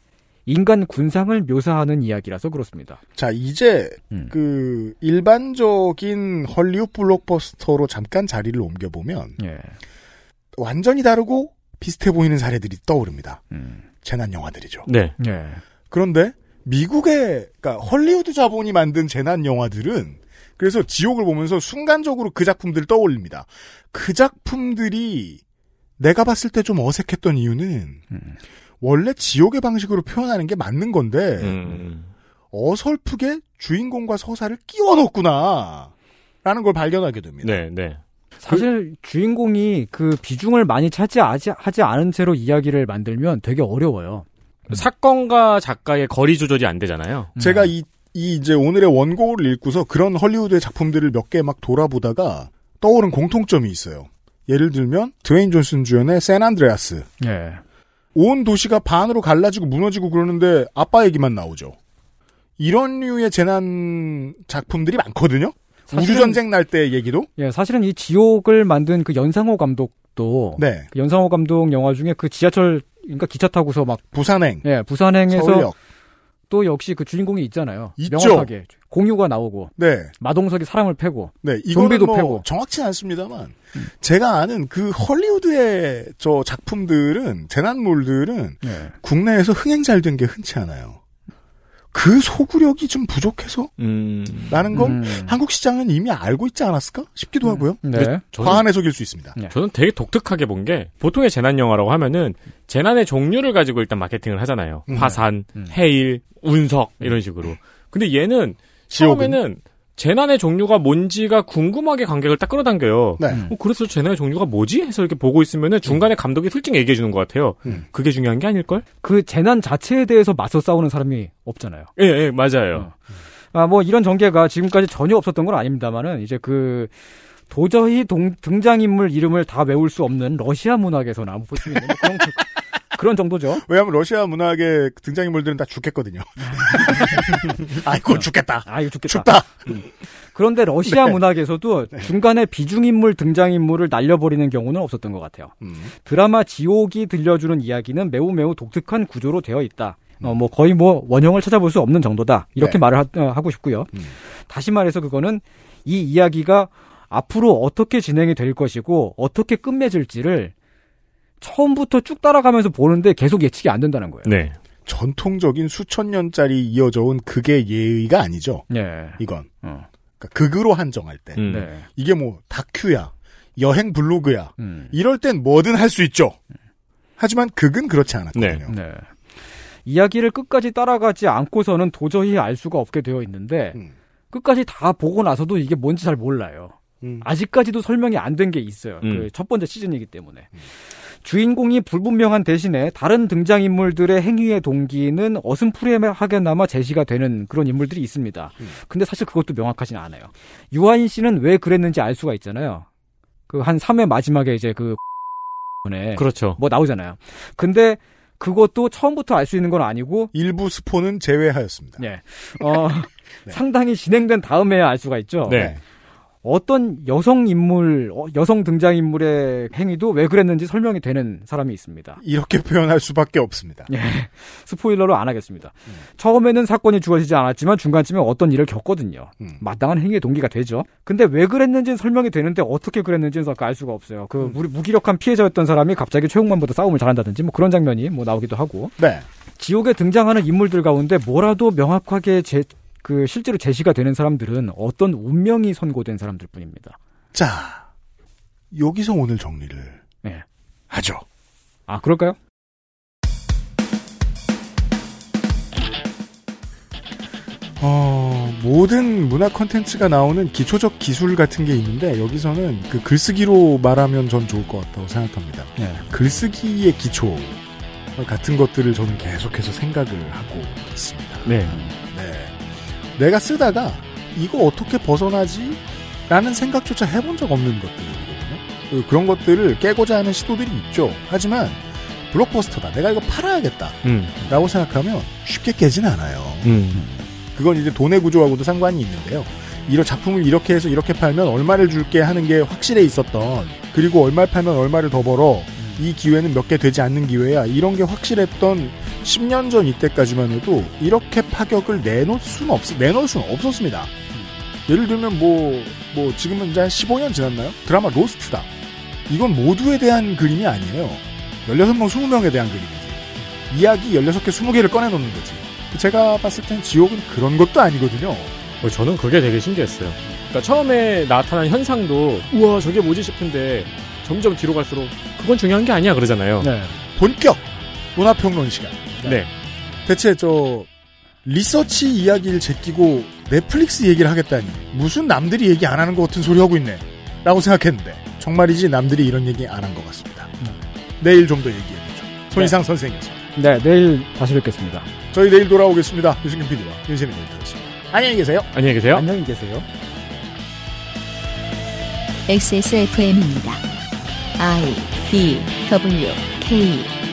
인간 군상을 묘사하는 이야기라서 그렇습니다. 자, 이제 음. 그 일반적인 헐리우드 블록버스터로 잠깐 자리를 옮겨 보면 예. 완전히 다르고 비슷해 보이는 사례들이 떠오릅니다. 음. 재난 영화들이죠. 네. 예. 그런데 미국의 그러니까 헐리우드 자본이 만든 재난 영화들은 그래서 지옥을 보면서 순간적으로 그 작품들을 떠올립니다. 그 작품들이 내가 봤을 때 좀 어색했던 이유는 음. 원래 지옥의 방식으로 표현하는 게 맞는 건데 음. 어설프게 주인공과 서사를 끼워 넣었구나. 라는 걸 발견하게 됩니다. 네, 네. 사실 주인공이 그 비중을 많이 차지하지 하지 않은 채로 이야기를 만들면 되게 어려워요. 사건과 작가의 거리 조절이 안 되잖아요. 제가 이, 이 이제 오늘의 원고를 읽고서 그런 헐리우드의 작품들을 몇 개 막 돌아보다가 떠오른 공통점이 있어요. 예를 들면 드웨인 존슨 주연의 샌안드레아스. 예. 온 도시가 반으로 갈라지고 무너지고 그러는데 아빠 얘기만 나오죠. 이런 류의 재난 작품들이 많거든요. 사실은- 우주 전쟁 날 때 얘기도. 예, 사실은 이 지옥을 만든 그 연상호 감독도 네. 그 연상호 감독 영화 중에 그 지하철 그러니까 기차 타고서 막 부산행. 예, 부산행에서 서울역. 또 역시 그 주인공이 있잖아요. 있죠. 명확하게 공유가 나오고 네. 마동석이 사람을 패고 네, 좀비도 뭐 패고 정확치 않습니다만 제가 아는 그 헐리우드의 저 작품들은 재난물들은 예. 국내에서 흥행 잘 된 게 흔치 않아요. 그 소구력이 좀 부족해서 음. 라는 걸 음. 한국 시장은 이미 알고 있지 않았을까 싶기도 하고요. 네. 과한 해석일 수 있습니다. 저는 되게 독특하게 본 게 보통의 재난 영화라고 하면은 재난의 종류를 가지고 일단 마케팅을 하잖아요. 음. 화산, 음. 해일, 운석 이런 식으로. 근데 얘는 지옥은? 처음에는 재난의 종류가 뭔지가 궁금하게 관객을 딱 끌어당겨요. 네. 어, 그래서 재난의 종류가 뭐지? 해서 이렇게 보고 있으면은 중간에 감독이 슬쩍 얘기해 주는 것 같아요. 음. 그게 중요한 게 아닐걸? 그 재난 자체에 대해서 맞서 싸우는 사람이 없잖아요. 예, 예, 맞아요. 아, 뭐 이런 전개가 지금까지 전혀 없었던 건 아닙니다만은 이제 그 도저히 동- 등장인물 이름을 다 외울 수 없는 러시아 문학에서 나온 볼수 있는 뭐 그런, [laughs] 그런 정도죠. 왜냐하면 러시아 문학의 등장인물들은 다 죽겠거든요. [laughs] 아이고 죽겠다. 아, 이거 죽겠다. 춥다. 그런데 러시아 네. 문학에서도 중간에 비중인물 등장인물을 날려버리는 경우는 없었던 것 같아요. 음. 드라마 지옥이 들려주는 이야기는 매우 매우 독특한 구조로 되어 있다. 어, 뭐 거의 뭐 원형을 찾아볼 수 없는 정도다. 이렇게 네. 말을 하, 고 싶고요. 음. 다시 말해서 그거는 이 이야기가 앞으로 어떻게 진행이 될 것이고 어떻게 끝맺을지를 처음부터 쭉 따라가면서 보는데 계속 예측이 안 된다는 거예요. 네. 전통적인 수천 년짜리 이어져 온 극의 예의가 아니죠. 네. 이건. 어. 그러니까 극으로 한정할 때. 음. 네. 이게 뭐 다큐야, 여행 블로그야. 음. 이럴 땐 뭐든 할 수 있죠. 하지만 극은 그렇지 않았거든요. 네. 이야기를 끝까지 따라가지 않고서는 도저히 알 수가 없게 되어 있는데 음. 끝까지 다 보고 나서도 이게 뭔지 잘 몰라요. 음. 아직까지도 설명이 안 된 게 있어요. 음. 그첫 번째 시즌이기 때문에. 주인공이 불분명한 대신에 다른 등장인물들의 행위의 동기는 어슴푸레하게나마 제시가 되는 그런 인물들이 있습니다. 음. 근데 사실 그것도 명확하진 않아요. 유아인 씨는 왜 그랬는지 알 수가 있잖아요. 그 한 3회 마지막에 이제 그 네. 그렇죠. 뭐 나오잖아요. 근데 그것도 처음부터 알 수 있는 건 아니고 일부 스포는 제외하였습니다. 예. 어, [laughs] 상당히 진행된 다음에야 알 수가 있죠. 네. 어떤 여성 인물, 어, 여성 등장 인물의 행위도 왜 그랬는지 설명이 되는 사람이 있습니다. 이렇게 표현할 수밖에 없습니다. 예. [laughs] 스포일러로 안 하겠습니다. 처음에는 사건이 주어지지 않았지만 중간쯤에 어떤 일을 겪거든요. 음. 마땅한 행위의 동기가 되죠. 근데 왜 그랬는지는 설명이 되는데 어떻게 그랬는지는 알 수가 없어요. 그 무- 무기력한 피해자였던 사람이 갑자기 최홍만보다 싸움을 잘한다든지 뭐 그런 장면이 뭐 나오기도 하고. 네. 지옥에 등장하는 인물들 가운데 뭐라도 명확하게 제, 그 실제로 제시가 되는 사람들은 어떤 운명이 선고된 사람들 뿐입니다. 자, 여기서 오늘 정리를 네. 하죠. 아, 그럴까요? 어, 모든 문화 콘텐츠가 나오는 기초적 기술 같은 게 있는데 여기서는 그 글쓰기로 말하면 전 좋을 것 같다고 생각합니다. 네. 글쓰기의 기초 같은 것들을 저는 계속해서 생각을 하고 있습니다. 네. 네. 내가 쓰다가 이거 어떻게 벗어나지? 라는 생각조차 해본 적 없는 것들이거든요. 그- 그런 것들을 깨고자 하는 시도들이 있죠. 하지만 블록버스터다. 내가 이거 팔아야겠다. 음. 라고 생각하면 쉽게 깨진 않아요. 음. 그건 이제 돈의 구조하고도 상관이 있는데요. 이런 작품을 이렇게 해서 이렇게 팔면 얼마를 줄게 하는 게 확실해 있었던 그리고 얼마를 팔면 얼마를 더 벌어 이 기회는 몇 개 되지 않는 기회야 이런 게 확실했던 10년 전 이때까지만 해도 이렇게 파격을 내놓을 수는 없 내놓을 수는 없었습니다. 예를 들면 뭐 뭐 지금은 이제 한 15년 지났나요? 드라마 로스트다. 이건 모두에 대한 그림이 아니에요. 16명, 20명에 대한 그림이지. 이야기 16개, 20개를 꺼내놓는 거지. 제가 봤을 땐 지옥은 그런 것도 아니거든요. 어, 저는 그게 되게 신기했어요. 그러니까 처음에 나타난 현상도 우와 저게 뭐지 싶은데 점점 뒤로 갈수록 그건 중요한 게 아니야 그러잖아요. 네. 본격 문화평론 시간. 네. 대체 저 리서치 이야기를 제끼고 넷플릭스 얘기를 하겠다니 무슨 남들이 얘기 안 하는 것 같은 소리 하고 있네 라고 생각했는데 정말이지 남들이 이런 얘기 안 한 것 같습니다. 내일 좀 더 얘기해보죠. 손희상 선생이었습니다. 네, 내일 다시 뵙겠습니다. 저희 내일 돌아오겠습니다. 유승균 PD와 윤세민 에디터였습니다. 안녕히 계세요. 안녕히 계세요. 안녕히 계세요. XSFM입니다. I D W K